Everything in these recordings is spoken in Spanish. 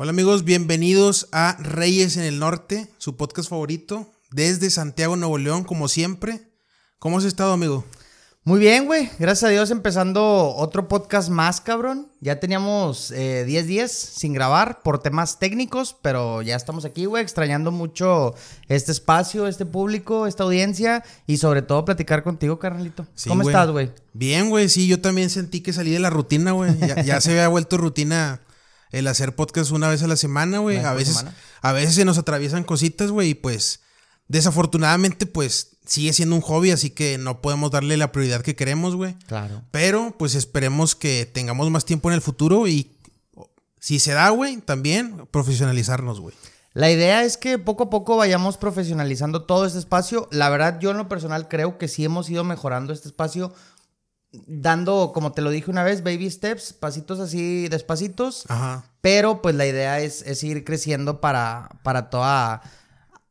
Hola amigos, bienvenidos a Reyes en el Norte, su podcast favorito, desde Santiago, Nuevo León, como siempre. ¿Cómo has estado, amigo? Muy bien, güey. Gracias a Dios empezando otro podcast más, cabrón. Ya teníamos 10 eh, días sin grabar por temas técnicos, pero ya estamos aquí, güey, extrañando mucho este espacio, este público, esta audiencia y sobre todo platicar contigo, carnalito. ¿Cómo estás, güey? Bien, güey. Sí, yo también sentí que salí de la rutina, güey. Ya, se había vuelto rutina el hacer podcast una vez a la semana, güey. A veces, a veces se nos atraviesan cositas, güey, y pues desafortunadamente, pues sigue siendo un hobby, así que no podemos darle la prioridad que queremos, güey. Claro. Pero pues esperemos que tengamos más tiempo en el futuro y si se da, güey, también profesionalizarnos, güey. La idea es que poco a poco vayamos profesionalizando todo este espacio. La verdad, yo en lo personal creo que sí hemos ido mejorando este espacio, dando, como te lo dije una vez, baby steps, pasitos así despacitos. Ajá. Pero pues la idea es, es ir creciendo para, para toda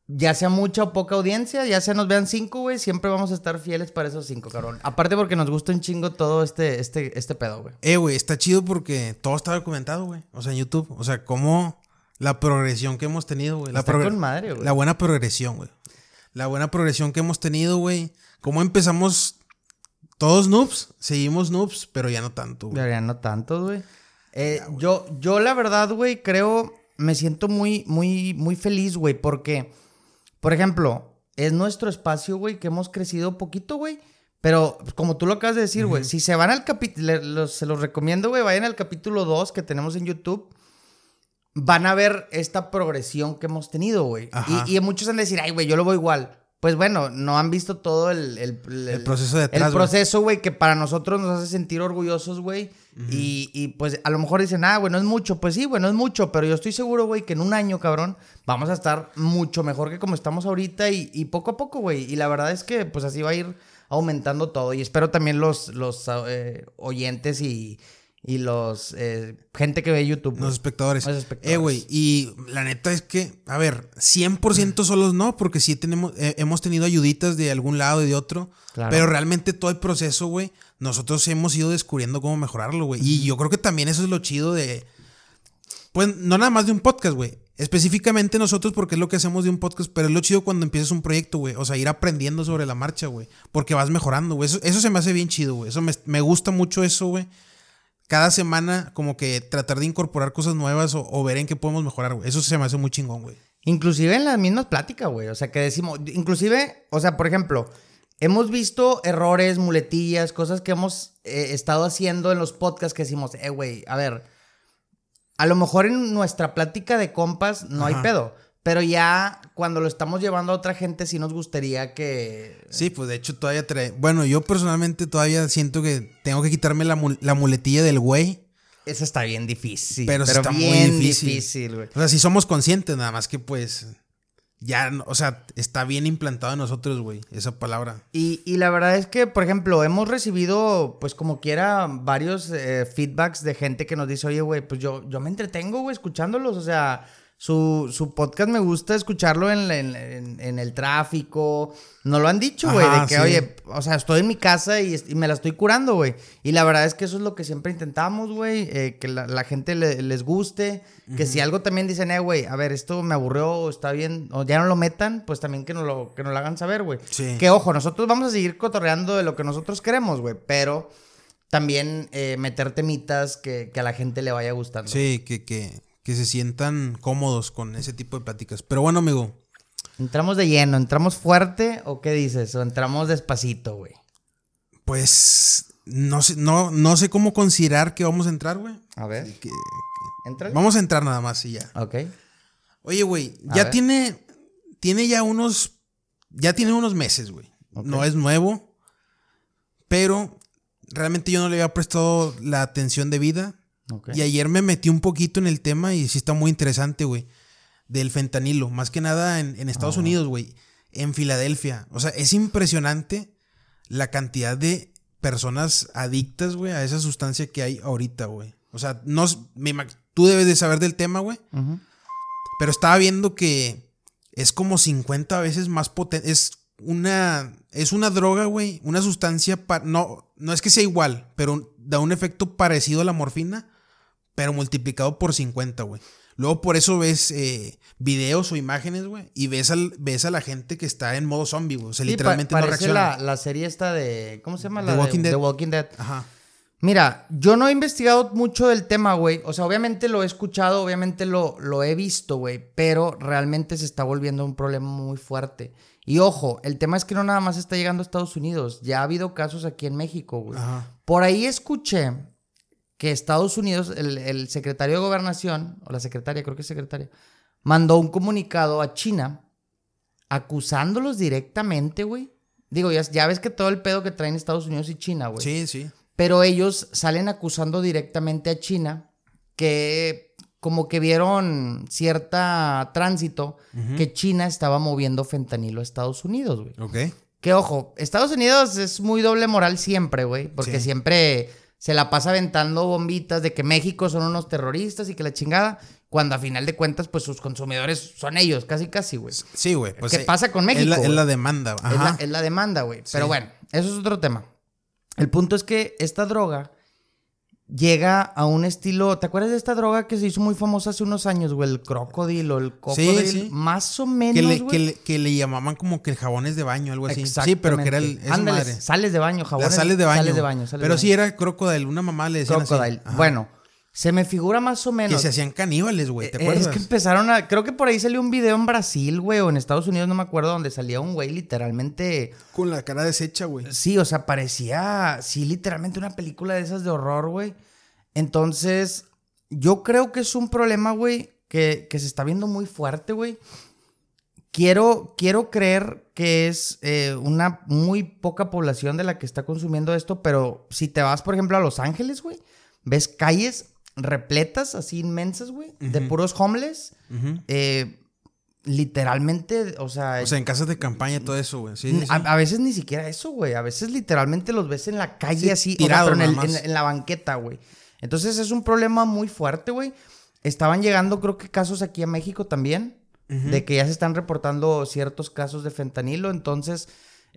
ya sea mucha o poca audiencia, ya sea nos vean cinco, güey, siempre vamos a estar fieles para esos cinco, cabrón. Aparte porque nos gusta un chingo todo este, este, este pedo, güey. Eh, güey, está chido porque todo está documentado, güey. O sea, en YouTube. O sea, cómo la progresión que hemos tenido, güey. La, con madre, güey. la buena progresión, güey. La buena progresión que hemos tenido, güey. Cómo empezamos todos noobs, seguimos noobs, pero ya no tanto, güey. Ya no tanto, güey. Eh, yo, yo la verdad, güey, creo, me siento muy, muy, muy feliz, güey, porque... Por ejemplo, es nuestro espacio, güey, que hemos crecido poquito, güey. Pero como tú lo acabas de decir, güey, si se van al capítulo, se los recomiendo, güey, vayan al capítulo 2 que tenemos en YouTube. Van a ver esta progresión que hemos tenido, güey. Y, y, muchos van a decir, ay, güey, yo lo voy igual. Pues bueno, no han visto todo el... El, proceso de El proceso, güey, que para nosotros nos hace sentir orgullosos, güey. y, pues a lo mejor dicen, ah, güey, no es mucho. Pues sí, güey, no es mucho. Pero yo estoy seguro, güey, que en un año, cabrón, vamos a estar mucho mejor que como estamos ahorita. Y, poco a poco, güey. Y la verdad es que pues así va a ir aumentando todo. Y espero también los, los eh, oyentes y y los eh, gente que ve YouTube. Los espectadores. Los espectadores. Eh, güey, y la neta es que, a ver, 100% solos no, porque sí tenemos, eh, hemos tenido ayuditas de algún lado y de otro. Pero realmente todo el proceso, güey, nosotros hemos ido descubriendo cómo mejorarlo, güey. Y yo creo que también eso es lo chido de. Pues no nada más de un podcast, güey. Específicamente nosotros, porque es lo que hacemos de un podcast, pero es lo chido cuando empiezas un proyecto, güey. O sea, ir aprendiendo sobre la marcha, güey. Porque vas mejorando, güey. Eso, eso, se me hace bien chido, güey. Eso me, me gusta mucho eso, güey cada semana como que tratar de incorporar cosas nuevas o, ver en qué podemos mejorar, güey. Eso se me hace muy chingón, güey. Inclusive en las mismas pláticas, güey. O sea, que decimos, inclusive, o sea, por ejemplo, hemos visto errores, muletillas, cosas que hemos eh, estado haciendo en los podcasts que decimos, eh, güey, a ver, a lo mejor en nuestra plática de compas no hay pedo. Pero ya cuando lo estamos llevando a otra gente, sí nos gustaría que. Sí, pues de hecho todavía trae. Bueno, yo personalmente todavía siento que tengo que quitarme la, muletilla del güey. Eso está bien difícil. Pero, está muy difícil. güey. O sea, si somos conscientes, nada más que pues. Ya, o sea, está bien implantado en nosotros, güey, esa palabra. Y, la verdad es que, por ejemplo, hemos recibido, pues como quiera, varios eh, feedbacks de gente que nos dice, oye, güey, pues yo, yo me entretengo, güey, escuchándolos. O sea, su, su podcast me gusta escucharlo en, en, el tráfico. No lo han dicho, güey, de que, oye, o sea, estoy en mi casa y, me la estoy curando, güey. Y la verdad es que eso es lo que siempre intentamos, güey, eh, que la, gente les guste. Que si algo también dicen, eh, güey, a ver, esto me aburrió, está bien, o ya no lo metan, pues también que nos lo, que nos lo hagan saber, güey. Que ojo, nosotros vamos a seguir cotorreando de lo que nosotros queremos, güey, pero también eh, meter temitas que, que, a la gente le vaya gustando. Sí, que, que, que se sientan cómodos con ese tipo de pláticas. Pero bueno, amigo. ¿Entramos de lleno? ¿Entramos fuerte o qué dices? ¿O entramos despacito, güey? Pues no sé, no, no sé cómo considerar que vamos a entrar, güey. A ver. Vamos a entrar nada más y ya. Ok. Oye, güey, ya tiene, tiene ya unos, ya tiene unos meses, güey. No es nuevo, pero realmente yo no le había prestado la atención debida. Y ayer me metí un poquito en el tema y sí está muy interesante, güey. Del fentanilo. Más que nada en, Estados Unidos, güey. En Filadelfia. O sea, es impresionante la cantidad de personas adictas, güey, a esa sustancia que hay ahorita, güey. O sea, no, tú debes de saber del tema, güey. Pero estaba viendo que es como 50 veces más potente. Es una, es una droga, güey. Una sustancia, no, no es que sea igual, pero da un efecto parecido a la morfina pero multiplicado por 50, güey. Luego por eso ves eh, videos o imágenes, güey, y ves, al, ves a la gente que está en modo zombie, güey. O sea, literalmente no reacciona. La, la serie esta de... ¿Cómo se llama? La The Walking de, Dead. The Walking Dead. Ajá. Mira, yo no he investigado mucho del tema, güey. O sea, obviamente lo he escuchado, obviamente lo, lo he visto, güey. Pero realmente se está volviendo un problema muy fuerte. Y ojo, el tema es que no nada más está llegando a Estados Unidos. Ya ha habido casos aquí en México, güey. Por ahí escuché que Estados Unidos, el, secretario de Gobernación, o la secretaria, creo que es secretaria, mandó un comunicado a China acusándolos directamente, güey. Digo, ya, ya ves que todo el pedo que traen Estados Unidos y China, güey. Sí, sí. Pero ellos salen acusando directamente a China que como que vieron cierta tránsito que China estaba moviendo fentanilo a Estados Unidos, güey. Ok. Que ojo, Estados Unidos es muy doble moral siempre, güey, porque siempre se la pasa aventando bombitas de que México son unos terroristas y que la chingada, cuando a final de cuentas, pues sus consumidores son ellos, casi, casi, güey. Sí, güey. Pues, ¿Qué eh, pasa con México? Es la, demanda. Ajá. Es, la, demanda, güey. Pero bueno, eso es otro tema. El punto es que esta droga llega a un estilo. ¿Te acuerdas de esta droga que se hizo muy famosa hace unos años, güey? El crocodile o el cocodrilo. Sí, sí. Más o menos. Que le, que, le, llamaban como que el jabones de baño, algo así. Sí, pero que era el. Ándale, sales de baño, jabones. sales de baño. Sales de baño. pero sí era crocodile. Una mamá le decía. Crocodile. Bueno. Se me figura más o menos. Que se hacían caníbales, güey, ¿te acuerdas? Es que empezaron a. Creo que por ahí salió un video en Brasil, güey, o en Estados Unidos, no me acuerdo, donde salía un güey literalmente. Con la cara deshecha, güey. Sí, o sea, parecía. Sí, literalmente una película de esas de horror, güey. Entonces, yo creo que es un problema, güey, que, se está viendo muy fuerte, güey. Quiero, quiero creer que es eh, una muy poca población de la que está consumiendo esto, pero si te vas, por ejemplo, a Los Ángeles, güey, ves calles repletas, así inmensas, güey, de puros homeless. Eh, literalmente, o sea... O sea, en casas de campaña, todo eso, güey. A, veces ni siquiera eso, güey. A veces literalmente los ves en la calle así, tirado, en, en, la banqueta, güey. Entonces es un problema muy fuerte, güey. Estaban llegando, creo que casos aquí a México también, de que ya se están reportando ciertos casos de fentanilo. Entonces,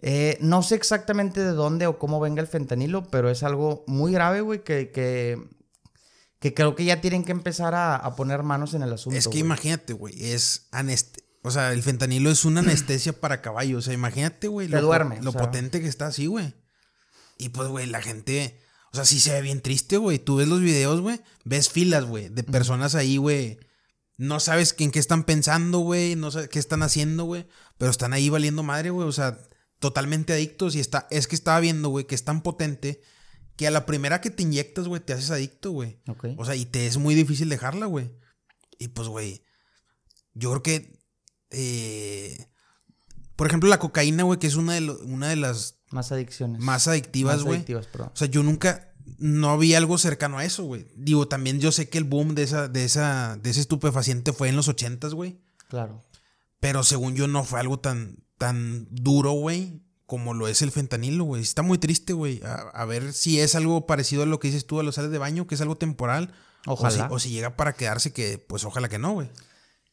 eh, no sé exactamente de dónde o cómo venga el fentanilo, pero es algo muy grave, güey, que, que que creo que ya tienen que empezar a, poner manos en el asunto. Es que imagínate, güey, es anestesia. O sea, el fentanilo es una anestesia para caballos. O sea, imagínate, güey. Lo, duerme, lo potente que está así, güey. Y pues, güey, la gente. O sea, sí se ve bien triste, güey. Tú ves los videos, güey. Ves filas, güey, de personas ahí, güey. No sabes en qué están pensando, güey. No sabes qué están haciendo, güey. Pero están ahí valiendo madre, güey. O sea, totalmente adictos. Y está. Es que estaba viendo, güey, que es tan potente que a la primera que te inyectas, güey, te haces adicto, güey. O sea, y te es muy difícil dejarla, güey. Y pues, güey, yo creo que, eh, por ejemplo, la cocaína, güey, que es una de, una de las... Más adicciones. Más adictivas, güey. O sea, yo nunca, no vi algo cercano a eso, güey. Digo, también yo sé que el boom de esa, de esa, de ese estupefaciente fue en los ochentas, güey. Claro. Pero según yo no fue algo tan, tan duro, güey como lo es el fentanilo, güey. Está muy triste, güey. A, ver si es algo parecido a lo que dices tú a los sales de baño, que es algo temporal. Ojalá. O si, llega para quedarse, que pues ojalá que no, güey.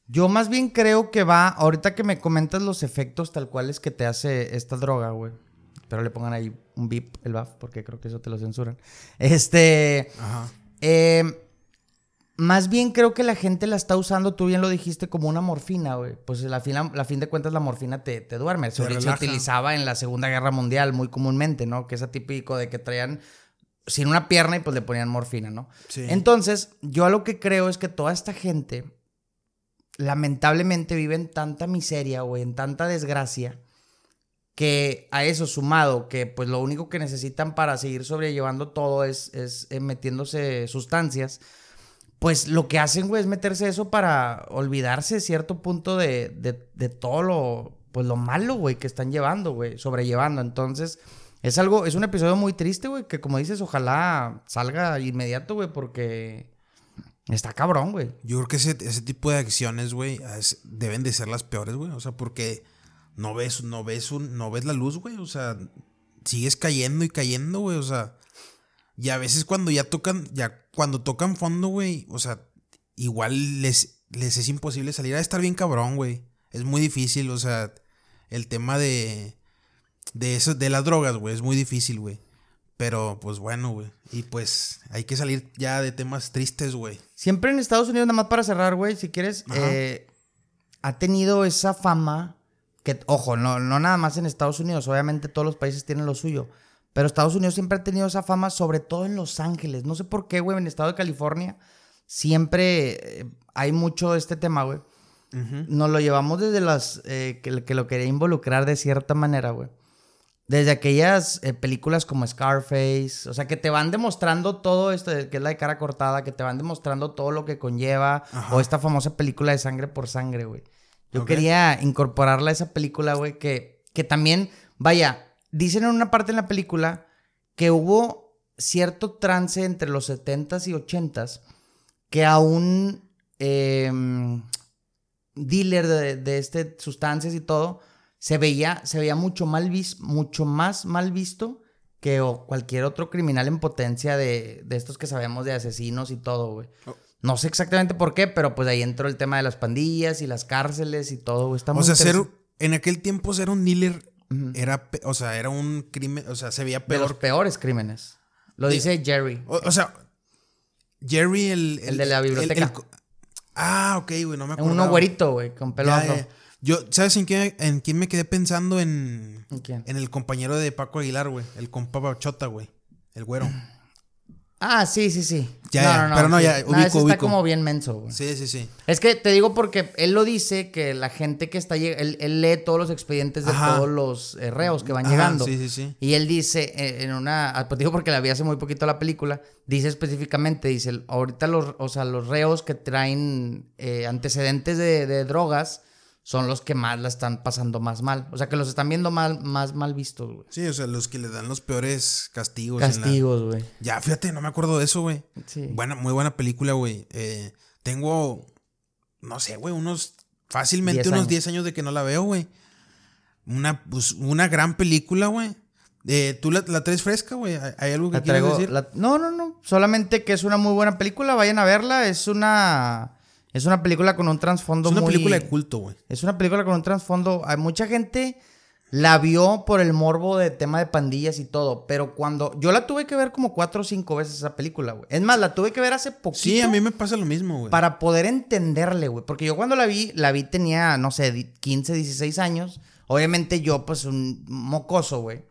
Yo más bien creo que va, ahorita que me comentas los efectos tal cual es que te hace esta droga, güey. Pero le pongan ahí un bip, el BAF, porque creo que eso te lo censuran. Este. Ajá. Eh, más bien creo que la gente la está usando, tú bien lo dijiste, como una morfina, güey. Pues la fin, la, fin de cuentas la morfina te, te duerme. Se, se utilizaba en la Segunda Guerra Mundial muy comúnmente, ¿no? Que es típico de que traían sin una pierna y pues le ponían morfina, ¿no? Sí. Entonces, yo a lo que creo es que toda esta gente lamentablemente vive en tanta miseria, güey, en tanta desgracia, que a eso sumado, que pues lo único que necesitan para seguir sobrellevando todo es, es eh, metiéndose sustancias pues lo que hacen, güey, es meterse eso para olvidarse cierto punto de, de, todo lo, pues lo malo, güey, que están llevando, güey, sobrellevando. Entonces, es algo, es un episodio muy triste, güey, que como dices, ojalá salga inmediato, güey, porque está cabrón, güey. Yo creo que ese, ese tipo de acciones, güey, deben de ser las peores, güey. O sea, porque no ves, no ves un, no ves la luz, güey. O sea, sigues cayendo y cayendo, güey. O sea, y a veces cuando ya tocan, ya cuando tocan fondo, güey, o sea, igual les, les es imposible salir a estar bien cabrón, güey. Es muy difícil, o sea, el tema de, de eso, de las drogas, güey, es muy difícil, güey. Pero pues bueno, güey. Y pues hay que salir ya de temas tristes, güey. Siempre en Estados Unidos, nada más para cerrar, güey, si quieres, eh, ha tenido esa fama que, ojo, no, no nada más en Estados Unidos, obviamente todos los países tienen lo suyo. Pero Estados Unidos siempre ha tenido esa fama, sobre todo en Los Ángeles. No sé por qué, güey, en el estado de California siempre eh, hay mucho este tema, güey. Nos lo llevamos desde las eh, que, que, lo quería involucrar de cierta manera, güey. Desde aquellas eh, películas como Scarface, o sea, que te van demostrando todo esto, que es la de cara cortada, que te van demostrando todo lo que conlleva, o esta famosa película de sangre por sangre, güey. Yo quería incorporarla a esa película, güey, que, que también, vaya, dicen en una parte en la película que hubo cierto trance entre los 70s y 80s que a un em, dealer de, de este sustancias y todo se veía, se veía mucho, mal vis, mucho más mal visto que cualquier otro criminal en potencia de, de estos que sabemos de asesinos y todo, güey. Oh. No sé exactamente por qué, pero pues ahí entró el tema de las pandillas y las cárceles y todo. Está o sea, ser, en aquel tiempo ser un dealer era, o sea, era un crimen, o sea, se veía peor. De los peores crímenes. Lo dice Jerry. O, sea, Jerry, el, el, de la biblioteca. ah, ok, güey, no me acuerdo. Un güerito, güey, con pelo afro. Yo, ¿sabes en quién, en quién me quedé pensando? En, ¿En quién? En el compañero de Paco Aguilar, güey. El compa Chota, güey. El güero. Ah, sí, sí, sí. Ya, no, no, pero no, ya, ubico, no, está como bien menso, güey. Sí, sí, sí. Es que te digo porque él lo dice que la gente que está él, él lee todos los expedientes de todos los eh, reos que van llegando. Sí, sí, sí. Y él dice eh, en una, ah, pues digo porque la vi hace muy poquito la película, dice específicamente, dice, ahorita los, o sea, los reos que traen eh, antecedentes de, de drogas son los que más la están pasando más mal. O sea, que los están viendo mal, más mal vistos, güey. Sí, o sea, los que le dan los peores castigos. Castigos, güey. Ya, fíjate, no me acuerdo de eso, güey. Sí. Buena, muy buena película, güey. Eh, tengo, no sé, güey, unos, fácilmente unos 10 años de que no la veo, güey. Una, pues, una gran película, güey. Eh, ¿Tú la, traes fresca, güey? ¿Hay algo que quieras decir? No, no, no. Solamente que es una muy buena película. Vayan a verla. Es una es una película con un trasfondo muy... Es una película de culto, güey. Es una película con un trasfondo... Hay mucha gente la vio por el morbo de tema de pandillas y todo, pero cuando... Yo la tuve que ver como cuatro o cinco veces esa película, güey. Es más, la tuve que ver hace poquito. Sí, a mí me pasa lo mismo, güey. Para poder entenderle, güey. Porque yo cuando la vi, la vi tenía, no sé, 15, 16 años. Obviamente yo, pues, un mocoso, güey.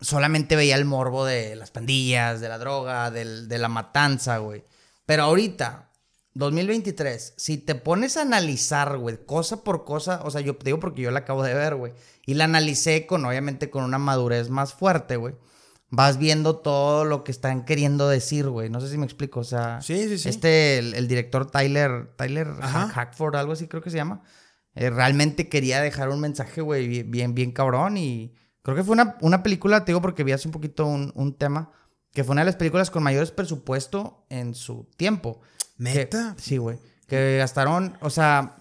Solamente veía el morbo de las pandillas, de la droga, de la matanza, güey. Pero ahorita, 2023, si te pones a analizar, güey, cosa por cosa, o sea, yo te digo porque yo la acabo de ver, güey, y la analicé con, obviamente, con una madurez más fuerte, güey. Vas viendo todo lo que están queriendo decir, güey. No sé si me explico, o sea. Sí, sí, sí. Este, el, director Tyler, Tyler Hackford, algo así creo que se llama. Eh, realmente quería dejar un mensaje, güey, bien, bien cabrón. Y creo que fue una, una película, te digo porque vi hace un poquito un, un tema, que fue una de las películas con mayores presupuesto en su tiempo. ¿Neta? sí, güey. Que gastaron, o sea,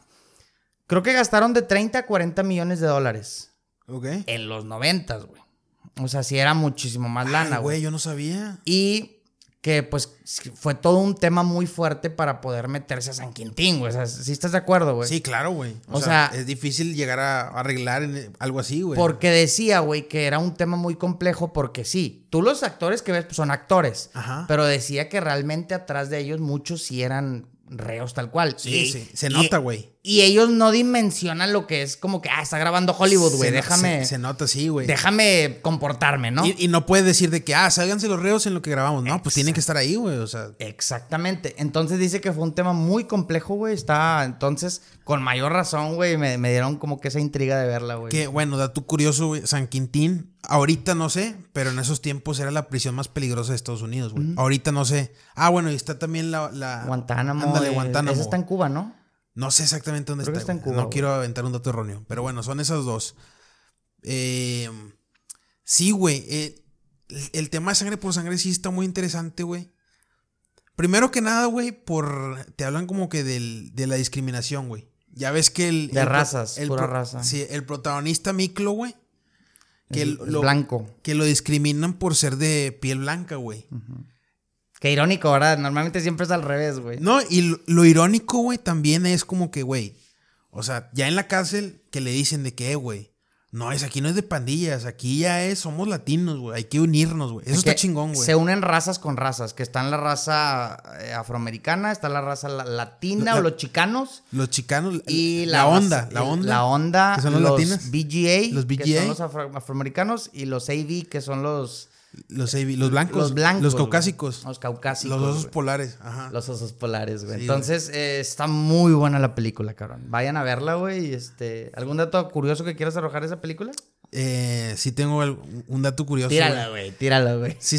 creo que gastaron de 30 a 40 millones de dólares. Ok. En los 90, güey. O sea, sí era muchísimo más lana, güey. yo no sabía. Y que pues fue todo un tema muy fuerte para poder meterse a San Quintín, güey. O sea, ¿sí estás de acuerdo, güey? Sí, claro, güey. O, sea, es difícil llegar a arreglar algo así, güey. Porque decía, güey, que era un tema muy complejo porque sí, tú los actores que ves pues, son actores, Ajá. pero decía que realmente atrás de ellos muchos sí eran reos tal cual. Sí, sí, se nota, güey. Y ellos no dimensionan lo que es como que, ah, está grabando Hollywood, güey, déjame... Se, nota, sí, güey. Déjame comportarme, ¿no? Y, no puede decir de que, ah, sálganse los reos en lo que grabamos. No, pues tienen que estar ahí, güey, o sea... Exactamente. Entonces dice que fue un tema muy complejo, güey. Está, entonces, con mayor razón, güey, me, dieron como que esa intriga de verla, güey. Que, bueno, dato curioso, güey, San Quintín, ahorita no sé, pero en esos tiempos era la prisión más peligrosa de Estados Unidos, güey. Ahorita no sé. Ah, bueno, y está también la... la... Guantánamo. Ándale, Guantánamo. Esa está en Cuba, ¿no? No sé exactamente dónde está. no quiero aventar un dato erróneo. Pero bueno, son esas dos. Eh, sí, güey. Eh, el, tema de sangre por sangre sí está muy interesante, güey. Primero que nada, güey, por. Te hablan como que de la discriminación, güey. Ya ves que el. De razas, el, pura raza. Sí, el protagonista Miklo, güey. Que lo, blanco. Que lo discriminan por ser de piel blanca, güey. Qué irónico, ¿verdad? Normalmente siempre es al revés, güey. No, y lo, irónico, güey, también es como que, güey, o sea, ya en la cárcel que le dicen de que, güey, No, es aquí no es de pandillas, aquí ya es, somos latinos, güey. Hay que unirnos, güey. Eso está chingón, güey. Se unen razas con razas, que están la raza eh, afroamericana, está la raza latina o los chicanos. Los chicanos y la, onda, la onda. La onda, que son los, latinos. BGA, los BGA, que son los afroamericanos, y los AV, que son los los, los blancos. Los blancos. Los caucásicos. Los caucásicos. Los osos polares. Ajá. Los osos polares, güey. Entonces, eh, está muy buena la película, cabrón. Vayan a verla, güey. Este, ¿Algún dato curioso que quieras arrojar de esa película? Eh, sí tengo un dato curioso. Tírala, güey. Tírala, güey. Sí,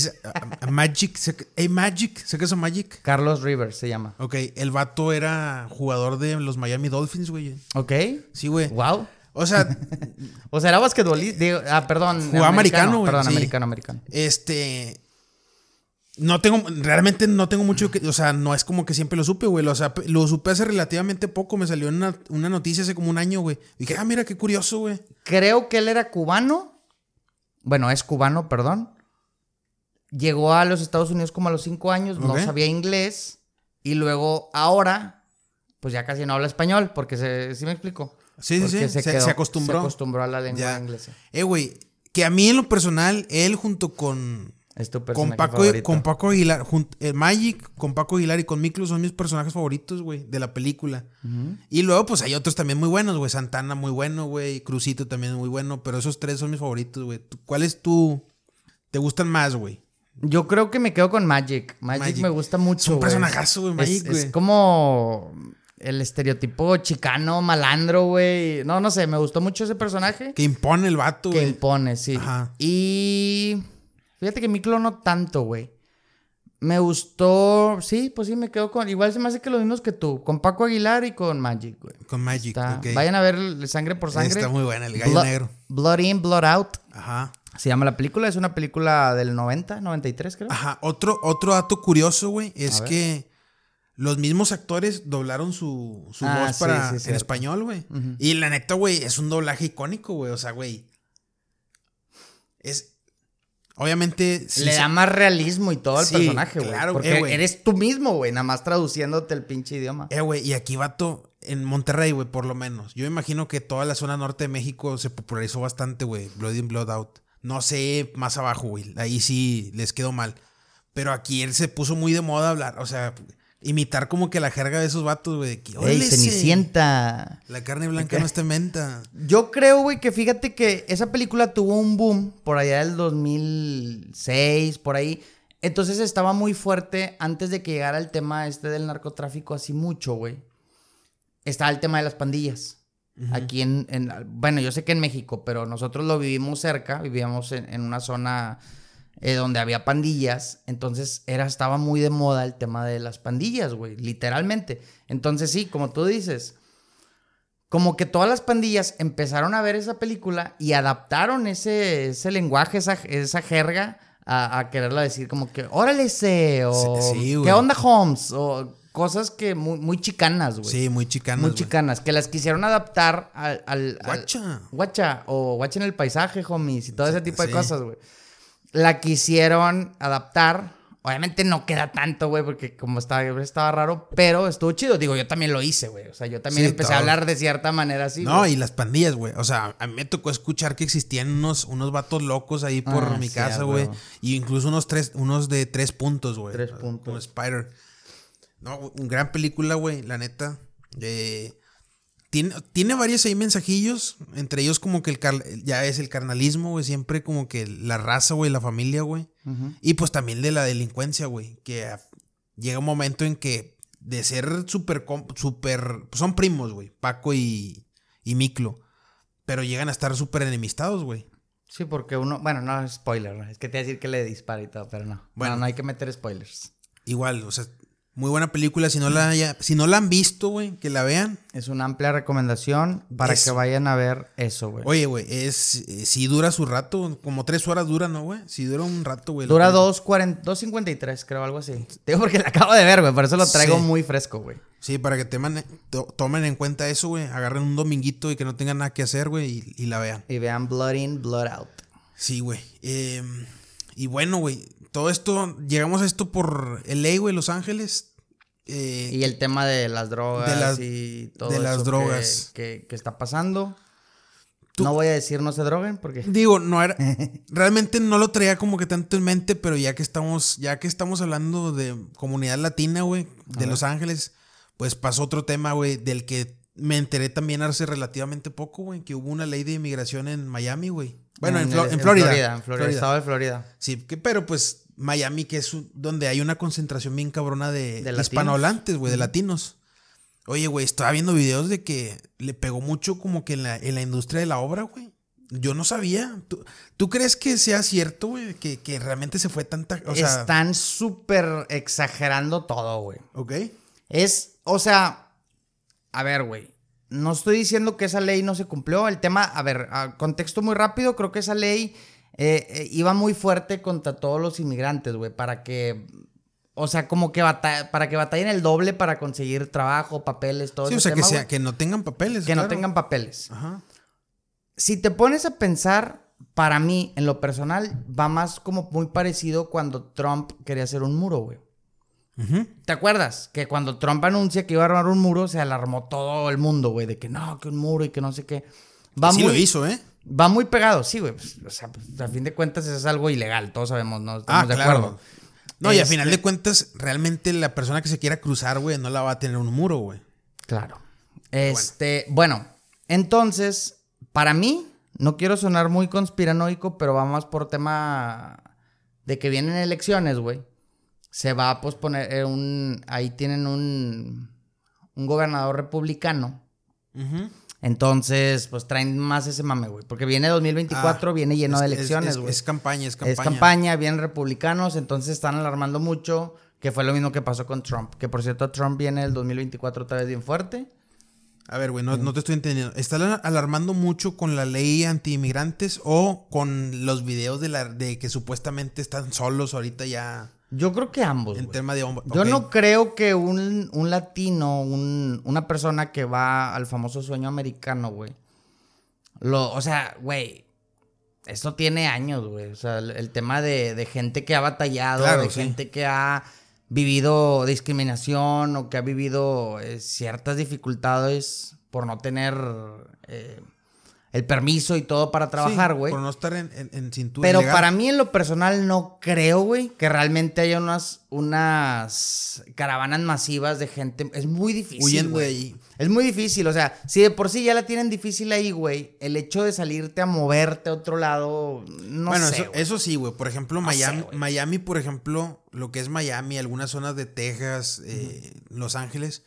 Magic. Hey, Magic. ¿Sé que es Magic? Carlos Rivers se llama. Ok. El vato era jugador de los Miami Dolphins, güey. Ok. Sí, güey. Wow. O sea. o sea, era basquetbolista. Ah, perdón. Jugaba americano, güey. Perdón, americano, americano. Este. No tengo, realmente no tengo mucho que, o sea, no es como que siempre lo supe, güey. O sea, lo supe hace relativamente poco, me salió una, una noticia hace como un año, güey. Dije, ah, mira qué curioso, güey. Creo que él era cubano. Bueno, es cubano, perdón. Llegó a los Estados Unidos como a los cinco años, no sabía inglés. Y luego, ahora, pues ya casi no habla español, porque se, ¿sí me explico? Sí, sí, sí. Se, acostumbró. Se acostumbró a la lengua inglesa. Eh, güey, que a mí en lo personal, él junto con. Es tu con Paco, con Paco Aguilar, eh, Magic, con Paco Aguilar y con Miklo son mis personajes favoritos, güey, de la película. Y luego, pues hay otros también muy buenos, güey. Santana muy bueno, güey. Crucito también muy bueno. Pero esos tres son mis favoritos, güey. ¿Cuál es tu. ¿Te gustan más, güey? Yo creo que me quedo con Magic. Magic, me gusta mucho. Es un personajazo, güey, Magic, güey. es como el estereotipo chicano, malandro, güey. No, no sé, me gustó mucho ese personaje. Que impone el vato, güey. Que impone, sí. Ajá. Y fíjate que Miklo no tanto, güey. Me gustó, sí, pues sí, me quedo con. Igual se me hace que los mismos que tú, con Paco Aguilar y con Magic, güey. Con Magic, ok. Vayan a ver Sangre por Sangre. Está muy buena, el gallo negro. Blood In, Blood Out. Ajá. Se llama la película, es una película del 90, 93, creo. Ajá. Otro, otro dato curioso, güey, es que los mismos actores doblaron su, su ah, voz para en español, güey. Y la neta, güey, es un doblaje icónico, güey. O sea, güey. Es. Obviamente. Le da más realismo y todo al personaje, güey. Claro, Porque eh, eres tú mismo, güey. Nada más traduciéndote el pinche idioma. Eh, güey. Y aquí, vato, en Monterrey, güey, por lo menos. Yo imagino que toda la zona norte de México se popularizó bastante, güey. Blood in, Blood out. No sé más abajo, güey. Ahí sí les quedó mal. Pero aquí él se puso muy de moda hablar. O sea imitar como que la jerga de esos vatos, güey. ¡Ey, cenicienta! La carne blanca no está menta. Yo creo, güey, que fíjate que esa película tuvo un boom por allá del 2006, por ahí. Entonces estaba muy fuerte antes de que llegara el tema este del narcotráfico así mucho, güey. Estaba el tema de las pandillas. Aquí en, Bueno, yo sé que en México, pero nosotros lo vivimos cerca, vivíamos en una zona eh, donde había pandillas. Entonces era, estaba muy de moda el tema de las pandillas, güey, literalmente. Entonces sí, como tú dices, como que todas las pandillas empezaron a ver esa película y adaptaron ese, ese lenguaje, esa, esa jerga a, a, quererla decir como que, órale, se, o ¿qué onda, Holmes? O cosas que muy, muy chicanas, güey. Sí, muy chicanas. Muy chicanas, que las quisieron adaptar al... al, guacha. guacha, o guacha en el paisaje, homies, y todo ese tipo de cosas, güey la quisieron adaptar. Obviamente no queda tanto, güey, porque como estaba, estaba raro, pero estuvo chido. Digo, yo también lo hice, güey. O sea, yo también empecé a hablar de cierta manera así. No, y las pandillas, güey. O sea, a mí me tocó escuchar que existían unos, unos vatos locos ahí por ah, mi casa, güey. Y incluso unos, tres, unos de tres puntos, güey. Tres puntos. Como Spider. No, una gran película, güey, la neta. Eh, tiene, varios ahí mensajillos, entre ellos como que el ya es el carnalismo, güey, siempre como que la raza, güey, la familia, güey. Y pues también de la delincuencia, güey, que llega un momento en que de ser súper, súper, pues son primos, güey, Paco y, y Miklo, pero llegan a estar súper enemistados, güey. Sí, porque uno, bueno, no es spoiler, es que te voy a decir que le dispara y todo, pero no. Bueno, no hay que meter spoilers. Igual, o sea, muy buena película. Si no la, haya, si no la han visto, güey, que la vean. Es una amplia recomendación para que vayan a ver eso, güey. Oye, güey, es. Eh, si dura su rato, como tres horas dura, ¿no, güey? Si dura un rato, güey. Dura 2.53, creo, algo así. Digo porque la acabo de ver, güey. Por eso lo traigo muy fresco, güey. Sí, para que teman, tomen en cuenta eso, güey. Agarren un dominguito y que no tengan nada que hacer, güey, y, la vean. Y vean Blood In, Blood Out. Sí, güey. Em, y bueno, güey, todo esto, llegamos a esto por LA, güey, Los Ángeles. Eh, y el tema de las drogas y todo de las drogas que, está pasando. No voy a decir no se droguen porque... Digo, no era... realmente no lo traía como que tanto en mente, pero ya que estamos, ya que estamos hablando de comunidad latina, güey, de Los Ángeles, pues pasó otro tema, güey, del que me enteré también hace relativamente poco, güey, que hubo una ley de inmigración en Miami, güey. Bueno, en, Florida. En Florida, en Florida, estado de Florida. Sí, que, pero pues Miami, que es donde hay una concentración bien cabrona de, de hispanohablantes, güey, de latinos. Oye, güey, estaba viendo videos de que le pegó mucho como que en la, en la industria de la obra, güey. Yo no sabía. ¿Tú, crees que sea cierto, güey? Que, realmente se fue tanta. O sea... Están súper exagerando todo, güey. Ok. Es, o sea, a ver, güey. No estoy diciendo que esa ley no se cumplió. El tema, a ver, contexto muy rápido, creo que esa ley eh, eh, iba muy fuerte contra todos los inmigrantes, güey, para que o sea, como que para que batallen el doble para conseguir trabajo, papeles, todo eso. Sí, o sea, que, sea que no tengan papeles. Que no tengan papeles. Ajá. Si te pones a pensar, para mí, en lo personal, va más como muy parecido cuando Trump quería hacer un muro, güey. ¿Te acuerdas? Que cuando Trump anuncia que iba a armar un muro, se alarmó todo el mundo, güey, de que no, que un muro y que no sé qué. Va sí lo hizo, ¿eh? Va muy pegado, sí, güey. Pues, o sea, pues, a fin de cuentas es algo ilegal, todos sabemos, ¿no? Estamos ah, de acuerdo. No, y a final de este cuentas, realmente la persona que se quiera cruzar, güey, no la va a tener un muro, güey. Claro. Este, bueno. entonces, para mí, no quiero sonar muy conspiranoico, pero vamos por tema de que vienen elecciones, güey. Se va a posponer eh, un. Ahí tienen un. Un gobernador republicano. Ajá. Entonces, pues traen más ese mame, güey. Porque viene 2024, ah, viene lleno de elecciones, güey. Es, campaña, es campaña. Es campaña, vienen republicanos, entonces están alarmando mucho. Que fue lo mismo que pasó con Trump. Que por cierto, Trump viene el 2024 otra vez bien fuerte. A ver, güey, no, no, te estoy entendiendo. ¿Están alarmando mucho con la ley anti-inmigrantes o con los videos de, la, de que supuestamente están solos ahorita ya? Yo creo que ambos. En tema de Yo no creo que un, latino, una persona que va al famoso sueño americano, güey. Lo, o sea, güey. Esto tiene años, güey. O sea, el, tema de, gente que ha batallado, de gente que ha vivido discriminación o que ha vivido eh, ciertas dificultades por no tener eh, el permiso y todo para trabajar, güey. por no estar en, en, cintura. Pero para mí, en lo personal, no creo, güey, que realmente haya unas, unas caravanas masivas de gente. Es muy difícil. güey. Es muy difícil. O sea, si de por sí ya la tienen difícil ahí, güey, el hecho de salirte a moverte a otro lado, no bueno, sé. Bueno, eso, sí, güey. Por ejemplo, Miami, Miami, por ejemplo, lo que es Miami, algunas zonas de Texas, eh, Los Ángeles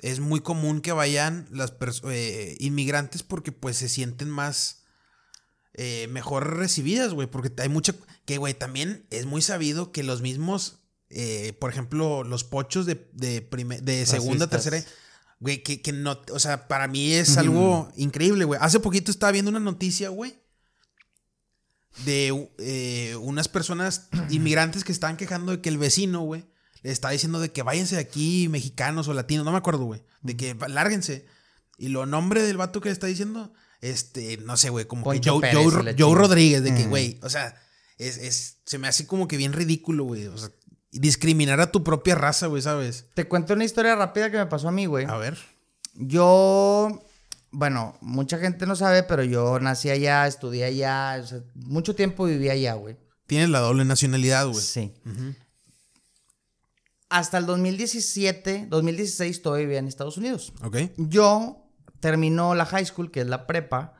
es muy común que vayan las eh, inmigrantes porque pues se sienten más eh, mejor recibidas, güey, porque hay mucha que güey, también es muy sabido que los mismos eh, por ejemplo, los pochos de de, de segunda, tercera güey, que, que, no, o sea, para mí es algo increíble, güey. Hace poquito estaba viendo una noticia, güey, de unas personas inmigrantes que estaban quejando de que el vecino, güey, le está diciendo de que váyanse de aquí, mexicanos o latinos, no me acuerdo, güey. De que lárguense. Y lo nombre del vato que le está diciendo, este, no sé, güey, como que Joe, Joe, Rodríguez, de que, güey, o sea, es, es, se me hace como que bien ridículo, güey. O sea, discriminar a tu propia raza, güey, ¿sabes? Te cuento una historia rápida que me pasó a mí, güey. A ver. Yo, bueno, mucha gente no sabe, pero yo nací allá, estudié allá, o sea, mucho tiempo viví allá, güey. Tienes la doble nacionalidad, güey. Sí hasta el 2017, 2016 todavía vivía en Estados Unidos. Ok. Yo terminó la high school, que es la prepa,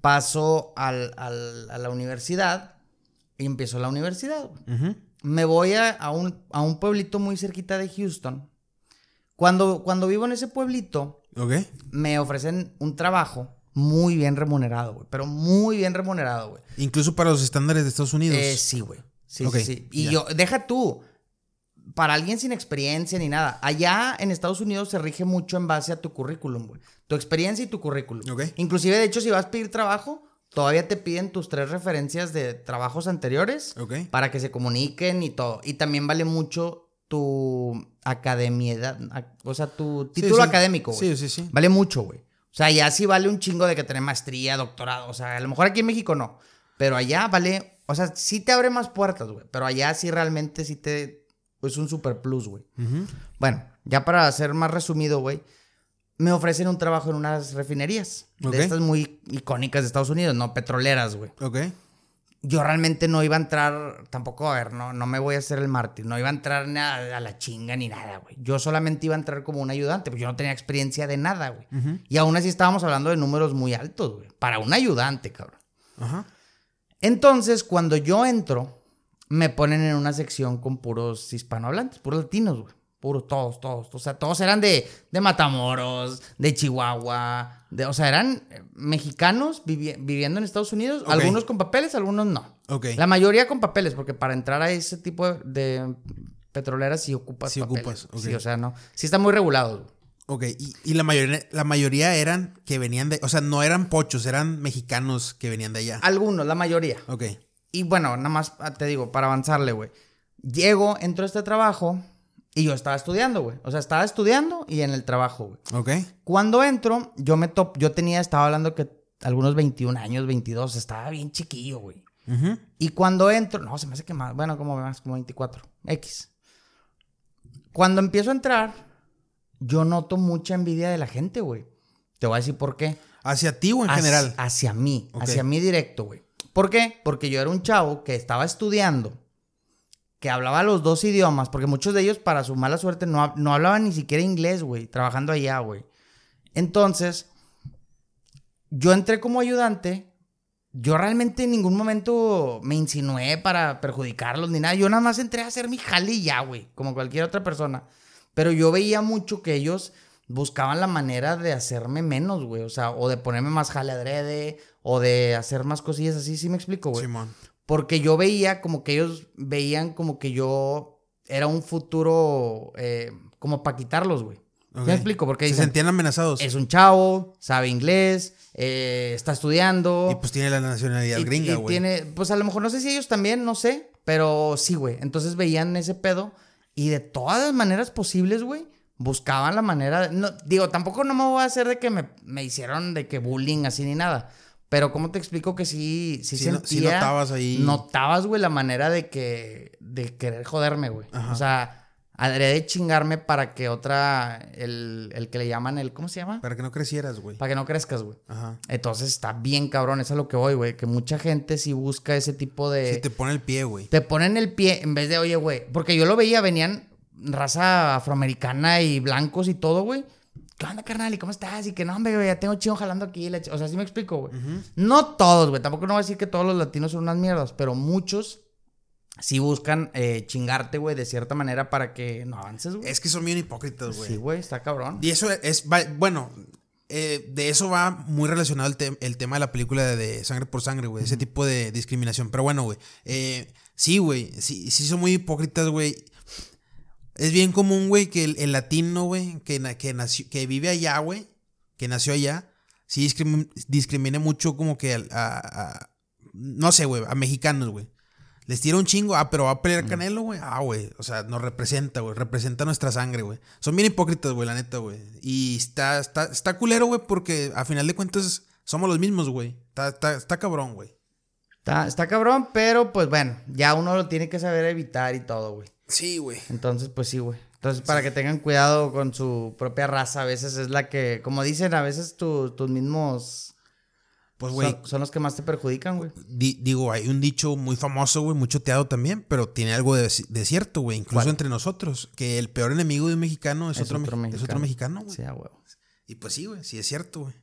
paso al, a la universidad y empiezo la universidad. Me voy a, un, a, un, pueblito muy cerquita de Houston. Cuando, cuando vivo en ese pueblito, me ofrecen un trabajo muy bien remunerado, güey. Pero muy bien remunerado, güey. Incluso para los estándares de Estados Unidos. Eh, sí, güey. Sí, sí, sí. Y yo, deja tú para alguien sin experiencia ni nada. Allá en Estados Unidos se rige mucho en base a tu currículum, güey. Tu experiencia y tu currículum. Inclusive, de hecho, si vas a pedir trabajo, todavía te piden tus tres referencias de trabajos anteriores para que se comuniquen y todo. Y también vale mucho tu academia, o sea, tu título académico, güey. Sí, sí, sí. Vale mucho, güey. O sea, allá sí vale un chingo de que tener maestría, doctorado. O sea, a lo mejor aquí en México no. Pero allá vale, o sea, sí te abre más puertas, güey. Pero allá sí realmente sí te, es un super plus, güey. Bueno, ya para ser más resumido, güey. me ofrecen un trabajo en unas refinerías. De estas muy icónicas de Estados Unidos, no petroleras, güey. Ok. Yo realmente no iba a entrar, tampoco, a ver, no, no me voy a hacer el mártir, no iba a entrar nada a la chinga ni nada, güey. Yo solamente iba a entrar como un ayudante, porque yo no tenía experiencia de nada, güey. Y aún así estábamos hablando de números muy altos, güey. Para un ayudante, cabrón. Ajá. Entonces, cuando yo entro, me ponen en una sección con puros hispanohablantes, puros latinos, güey. Puros, todos, todos. O sea, todos eran de, de Matamoros, de Chihuahua. De, o sea, eran eh, mexicanos viviendo en Estados Unidos. Algunos con papeles, algunos no. La mayoría con papeles, porque para entrar a ese tipo de, petroleras sí ocupas sí Ocupas, Sí, o sea, no. Sí está muy regulado. Ok, y, y, la, mayoría, la mayoría eran que venían de... O sea, no eran pochos, eran mexicanos que venían de allá. Algunos, la mayoría. Ok. Y bueno, nada más ah, te digo, para avanzarle, güey. Llego, entro a este trabajo y yo estaba estudiando, güey. O sea, estaba estudiando y en el trabajo, güey. Ok. Cuando entro, yo me top, yo tenía, estaba hablando que algunos 21 años, 22, estaba bien chiquillo, güey. Y cuando entro, no, se me hace que más, bueno, como más, como 24, X. Cuando empiezo a entrar, yo noto mucha envidia de la gente, güey. Te voy a decir por qué. ¿Hacia ti o en general? Hacia mí, hacia mí directo, güey. ¿Por qué? Porque yo era un chavo que estaba estudiando que hablaba los dos idiomas, porque muchos de ellos, para su mala suerte, no, no hablaban ni siquiera inglés, güey, trabajando allá, güey. Entonces, yo entré como ayudante. Yo realmente en ningún momento me insinué para perjudicarlos ni nada. Yo nada más entré a hacer mi jale ya, güey, como cualquier otra persona. Pero yo veía mucho que ellos buscaban la manera de hacerme menos, güey. O sea, o de ponerme más jale adrede, o de hacer más cosillas así, ¿sí me explico, güey? Simón. Porque yo veía como que ellos veían como que yo era un futuro eh, como para quitarlos, güey. me explico? Porque se sentían amenazados. Es un chavo, sabe inglés, eh, está estudiando. Y pues tiene la nacionalidad gringa, güey. tiene, pues a lo mejor no sé si ellos también, no sé, pero sí, güey. Entonces veían ese pedo y de todas las maneras posibles, güey, buscaban la manera. no, digo, tampoco no me voy a hacer de que me, me hicieron de que bullying así ni nada. Pero ¿cómo te explico que sí, sí, sentía... notabas ahí... Notabas, güey, la manera de que... De querer joderme, güey. O sea, de chingarme para que otra... El, el, que le llaman el... ¿Cómo se llama? Para que no crecieras, güey. Para que no crezcas, güey. Ajá. Entonces está bien cabrón. Eso es lo que voy, güey. Que mucha gente sí busca ese tipo de... Sí, te pone el pie, güey. Te ponen el pie en vez de, oye, güey. Porque yo lo veía, venían raza afroamericana y blancos y todo, güey ¿qué onda, carnal? ¿Y cómo estás? Y que no, hombre, güey, ya tengo chido jalando aquí. O sea, sí me explico, güey. No todos, güey. Tampoco no voy a decir que todos los latinos son unas mierdas, pero muchos sí buscan eh, chingarte, güey, de cierta manera para que no avances, güey. Es que son bien hipócritas, güey. Sí, güey, está cabrón. Y eso es, bueno, eh, de eso va muy relacionado el, tema de la película de, Sangre por Sangre, güey. Ese tipo de discriminación. Pero bueno, güey. Eh, sí, güey. Sí, sí son muy hipócritas, güey. Es bien común, güey, que el, latino, güey, que, que, nació, que vive allá, güey, que nació allá, sí discrimine mucho como que a, no sé, güey, a mexicanos, güey. Les tira un chingo, ah, pero va a pelear Canelo, güey. Ah, güey, o sea, nos representa, güey, representa nuestra sangre, güey. Son bien hipócritas, güey, la neta, güey. Y está, está, está culero, güey, porque a final de cuentas somos los mismos, güey. Está, está, está cabrón, güey. Está, está cabrón, pero pues bueno, ya uno lo tiene que saber evitar y todo, güey. Sí, güey. Entonces, pues sí, güey. Entonces, para que tengan cuidado con su propia raza, a veces es la que, como dicen, a veces tus mismos... Pues, güey. Son, los que más te perjudican, güey. digo, hay un dicho muy famoso, güey, muy choteado también, pero tiene algo de, cierto, güey. Incluso entre nosotros. Que el peor enemigo de un mexicano es, otro, mexicano. Es otro mexicano, güey. Sí, güey. Y pues sí, güey, sí es cierto, güey.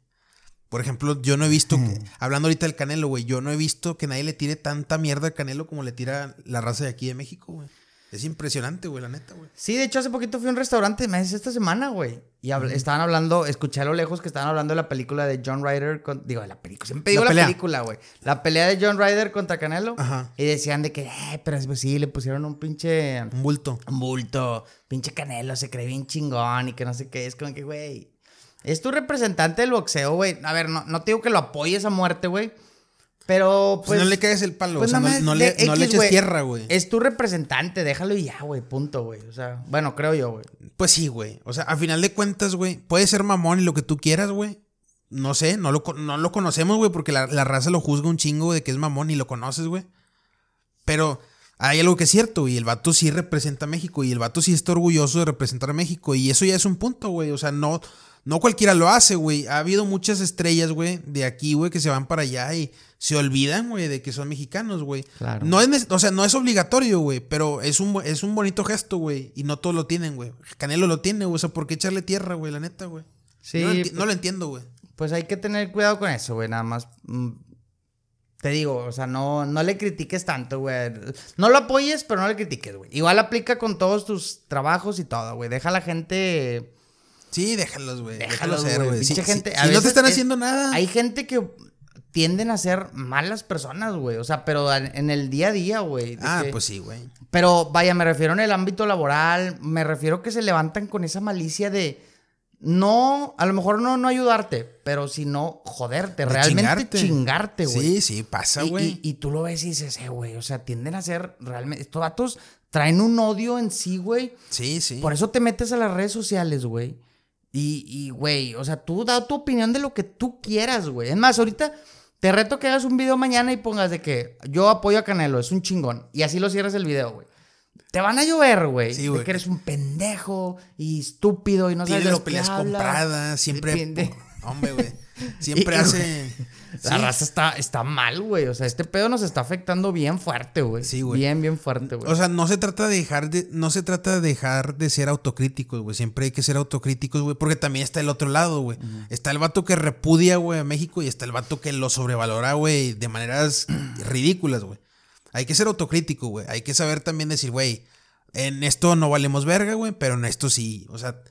Por ejemplo, yo no he visto, hablando ahorita del Canelo, güey, yo no he visto que nadie le tire tanta mierda al Canelo como le tira la raza de aquí de México, güey. Es impresionante, güey, la neta, güey. Sí, de hecho, hace poquito fui a un restaurante, me esta semana, güey. Y estaban hablando, escuché a lo lejos que estaban hablando de la película de John Ryder. Con, digo, de la película, siempre digo la, película, güey. La pelea de John Ryder contra Canelo. Ajá. Y decían de que, eh, pero es sí, le pusieron un pinche. Un bulto. Un bulto. Pinche Canelo, se cree bien chingón y que no sé qué. Es como que, güey. Es tu representante del boxeo, güey. A ver, no, no te digo que lo apoyes a muerte, güey. Pero pues, pues, no le caes el palo, pues o sea, no, le, eches tierra, güey. Es tu representante, déjalo y ya, güey, punto, güey. O sea, bueno, creo yo, güey. Pues sí, güey. O sea, a final de cuentas, güey, puede ser mamón y lo que tú quieras, güey. No sé, no lo, no lo conocemos, güey, porque la, raza lo juzga un chingo de que es mamón y lo conoces, güey. Pero hay algo que es cierto, y el vato sí representa a México, y el vato sí está orgulloso de representar a México, y eso ya es un punto, güey. O sea, no, no cualquiera lo hace, güey. Ha habido muchas estrellas, güey, de aquí, güey, que se van para allá y se olvidan, güey, de que son mexicanos, güey. Claro. No es, o sea, no es obligatorio, güey, pero es un, es un bonito gesto, güey. Y no todos lo tienen, güey. Canelo lo tiene, güey. O sea, ¿por qué echarle tierra, güey? La neta, güey. Sí. No lo, no lo entiendo, güey. Pues hay que tener cuidado con eso, güey. Nada más. Mm, te digo, o sea, no, no le critiques tanto, güey. No lo apoyes, pero no le critiques, güey. Igual aplica con todos tus trabajos y todo, güey. Deja a la gente Sí, déjalos, güey. Déjalos ser, güey. Si, gente, no te están haciendo nada. Hay gente que tienden a ser malas personas, güey. O sea, pero en el día a día, güey. Ah, pues sí, güey. Pero vaya, me refiero en el ámbito laboral. Me refiero que se levantan con esa malicia de. No, a lo mejor no, no ayudarte, pero si no, joderte, realmente chingarte, güey. Sí, sí, pasa, güey. Y, y, tú lo ves y dices, eh, güey, o sea, tienden a ser realmente. Estos datos traen un odio en sí, güey. Sí, sí. Por eso te metes a las redes sociales, güey. Y, güey, o sea, tú da tu opinión de lo que tú quieras, güey. Es más, ahorita te reto que hagas un video mañana y pongas de que yo apoyo a Canelo, es un chingón. Y así lo cierras el video, güey. Te van a llover, güey. Sí, güey. De que eres un pendejo y estúpido y no sabes de lo peleas compradas, siempre. Hombre, güey. Siempre hace. La raza está, está mal, güey. O sea, este pedo nos está afectando bien fuerte, güey. Sí, güey. Bien, bien fuerte, güey. O sea, no se trata de dejar de, no se trata de dejar de ser autocríticos, güey. Siempre hay que ser autocríticos, güey. Porque también está el otro lado, güey. Está el vato que repudia, güey, a México y está el vato que lo sobrevalora, güey, de maneras ridículas, güey. Hay que ser autocrítico, güey. Hay que saber también decir, güey, en esto no valemos verga, güey, pero en esto sí. O sea,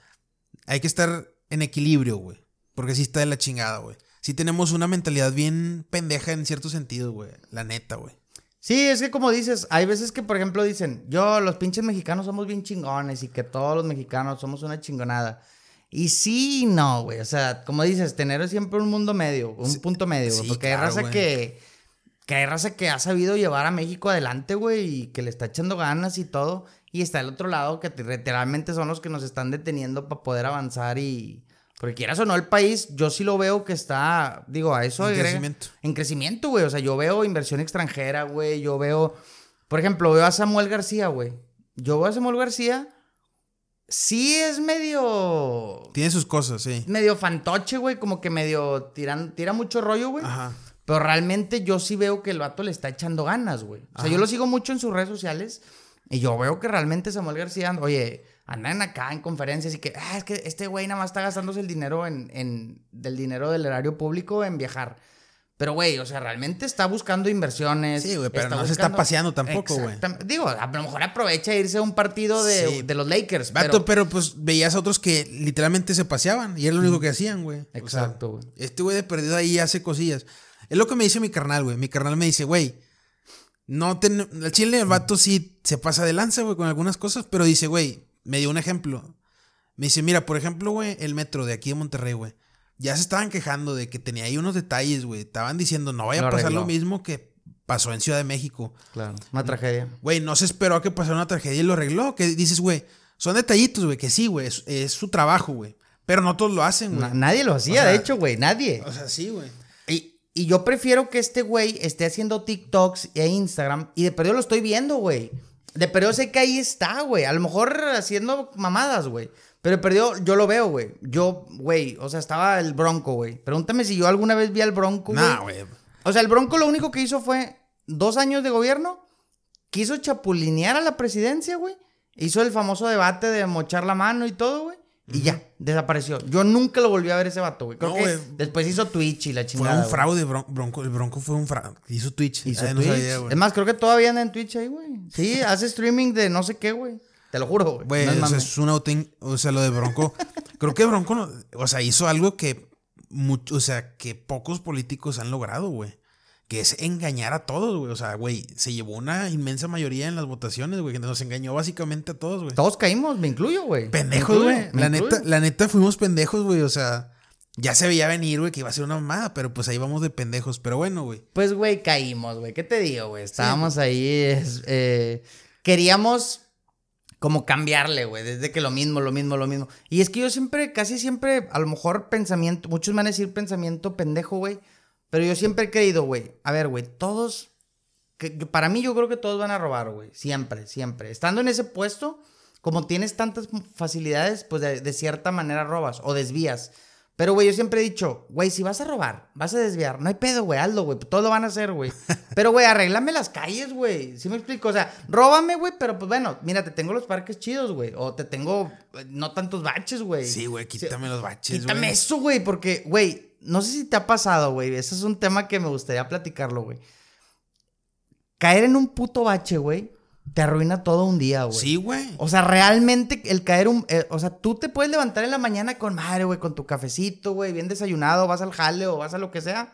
hay que estar en equilibrio, güey. Porque sí está de la chingada, güey. Sí tenemos una mentalidad bien pendeja en cierto sentido, güey. La neta, güey. Sí, es que como dices, hay veces que, por ejemplo, dicen, yo, los pinches mexicanos somos bien chingones y que todos los mexicanos somos una chingonada. Y sí y no, güey. O sea, como dices, tener siempre un mundo medio, un punto medio, güey. porque hay raza que. Que hay raza que ha sabido llevar a México adelante, güey, y que le está echando ganas y todo. Y está el otro lado que literalmente son los que nos están deteniendo para poder avanzar y, porque quieras o no, el país, yo sí lo veo que está, digo, a eso. En crecimiento. En crecimiento, güey. O sea, yo veo inversión extranjera, güey. Yo veo, por ejemplo, veo a Samuel García, güey. Yo veo a Samuel García. Sí es medio... Tiene sus cosas, sí. Medio fantoche, güey. Como que medio tiran, tira mucho rollo, güey. Ajá. Pero realmente yo sí veo que el vato le está echando ganas, güey. O sea, yo lo sigo mucho en sus redes sociales. Y yo veo que realmente Samuel García, oye andan acá en conferencias y que, ah, es que este güey nada más está gastándose el dinero en, en del dinero del erario público en viajar. Pero, güey, o sea, realmente está buscando inversiones. Sí, güey, pero no se está paseando tampoco, güey. Digo, a lo mejor aprovecha irse a un partido de, de los Lakers. pero... pero pues veías a otros que literalmente se paseaban y era lo único que hacían, güey. Exacto, güey. este güey de perdido ahí hace cosillas. Es lo que me dice mi carnal, güey. Mi carnal me dice, güey, no ten... El chile, el vato sí se pasa de lanza, güey, con algunas cosas, pero dice, güey, me dio un ejemplo. Me dice, mira, por ejemplo, güey, el metro de aquí de Monterrey, güey. Ya se estaban quejando de que tenía ahí unos detalles, güey. Estaban diciendo, no vaya a pasar lo mismo que pasó en Ciudad de México. Claro, una tragedia. Güey, no se esperó a que pasara una tragedia y lo arregló. Que dices, güey, son detallitos, güey, que sí, güey, es, su trabajo, güey. Pero no todos lo hacen, güey. nadie lo hacía, de hecho, güey, nadie. O sea, sí, güey. Y, y yo prefiero que este güey esté haciendo TikToks e Instagram y de perdido lo estoy viendo, güey. De perdió sé que ahí está, güey. A lo mejor haciendo mamadas, güey. Pero perdió, yo lo veo, güey. Yo, güey, o sea, estaba el Bronco, güey. Pregúntame si yo alguna vez vi al Bronco, güey. Nah, güey. O sea, el Bronco lo único que hizo fue dos años de gobierno. Quiso chapulinear a la presidencia, güey. Hizo el famoso debate de mochar la mano y todo, güey. Y ya, desapareció. Yo nunca lo volví a ver ese vato, güey. Creo que después hizo Twitch y la chingada. Fue un fraude, Bronco. El Bronco fue un fraude. Hizo Twitch. Hizo Twitch. es más, creo que todavía anda en Twitch ahí, güey. Sí, hace streaming de no sé qué, güey. Te lo juro, güey. Güey, o sea, es un O sea, lo de Bronco. creo que Bronco, o sea, hizo algo que. o sea, que pocos políticos han logrado, güey que es engañar a todos, güey. O sea, güey, se llevó una inmensa mayoría en las votaciones, güey, que nos engañó básicamente a todos, güey. Todos caímos, me incluyo, güey. Pendejos, güey. La neta, la neta fuimos pendejos, güey. O sea, ya se veía venir, güey, que iba a ser una mamada, pero pues ahí vamos de pendejos. Pero bueno, güey. Pues, güey, caímos, güey. ¿Qué te digo, güey? Estábamos ahí, eh, queríamos como cambiarle, güey, desde que lo mismo, lo mismo, lo mismo. Y es que yo siempre, casi siempre, a lo mejor pensamiento, muchos van a decir pensamiento pendejo, güey. Pero yo siempre he creído, güey, a ver, güey, todos, que, para mí yo creo que todos van a robar, güey, siempre, siempre. Estando en ese puesto, como tienes tantas facilidades, pues de, de cierta manera robas o desvías. Pero, güey, yo siempre he dicho, güey, si vas a robar, vas a desviar, no hay pedo, güey, hazlo, güey, todo lo van a hacer, güey. Pero, güey, arréglame las calles, güey. ¿Sí me explico? O sea, róbame, güey, pero pues bueno, mira, te tengo los parques chidos, güey. O te tengo eh, no tantos baches, güey. Sí, güey, quítame los baches, Quítame güey. eso, güey, porque, güey, no sé si te ha pasado, güey. Ese es un tema que me gustaría platicarlo, güey. Caer en un puto bache, güey, te arruina todo un día, güey. Sí, güey. O sea, realmente el caer un... eh, o sea, tú te puedes levantar en la mañana con madre, güey, con tu cafecito, güey, bien desayunado, vas al jale o vas a lo que sea.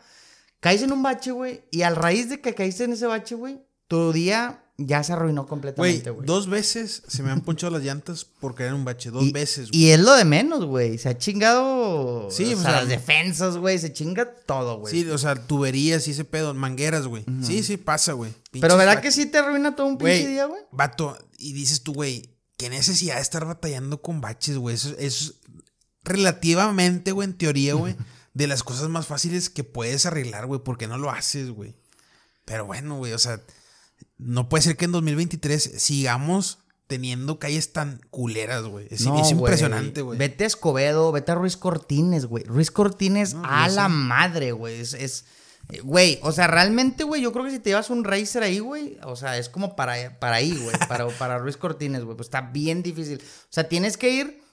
Caes en un bache, güey, y al raíz de que caíste en ese bache, güey, tu día ya se arruinó completamente, güey. dos veces se me han ponchado las llantas por caer en un bache. Dos Y- veces, güey. Y es lo de menos, güey. Se ha chingado. Sí, o o sea, sea, las defensas, güey. Se chinga todo, güey. Sí, o sea, tuberías y ese pedo, mangueras, güey. Sí, sí, pasa, güey. Pero ¿verdad baches. que sí te arruina todo un pinche día, güey? Vato, y dices tú, güey, qué necesidad de estar batallando con baches, güey. Eso es relativamente, güey, en teoría, güey, de las cosas más fáciles que puedes arreglar, güey, porque no lo haces, güey. Pero bueno, güey, o sea, no puede ser que en 2023 sigamos teniendo calles tan culeras, güey. Es, No, es güey. impresionante, güey. Vete a Escobedo, vete a Ruiz Cortines, güey. Ruiz Cortines No, a la sé. madre, güey. Es, Güey, o sea, realmente, güey, yo creo que si te llevas un Racer ahí, güey, o sea, es como para, para ahí, güey, para, para Ruiz Cortines, güey, pues está bien difícil. O sea, tienes que ir.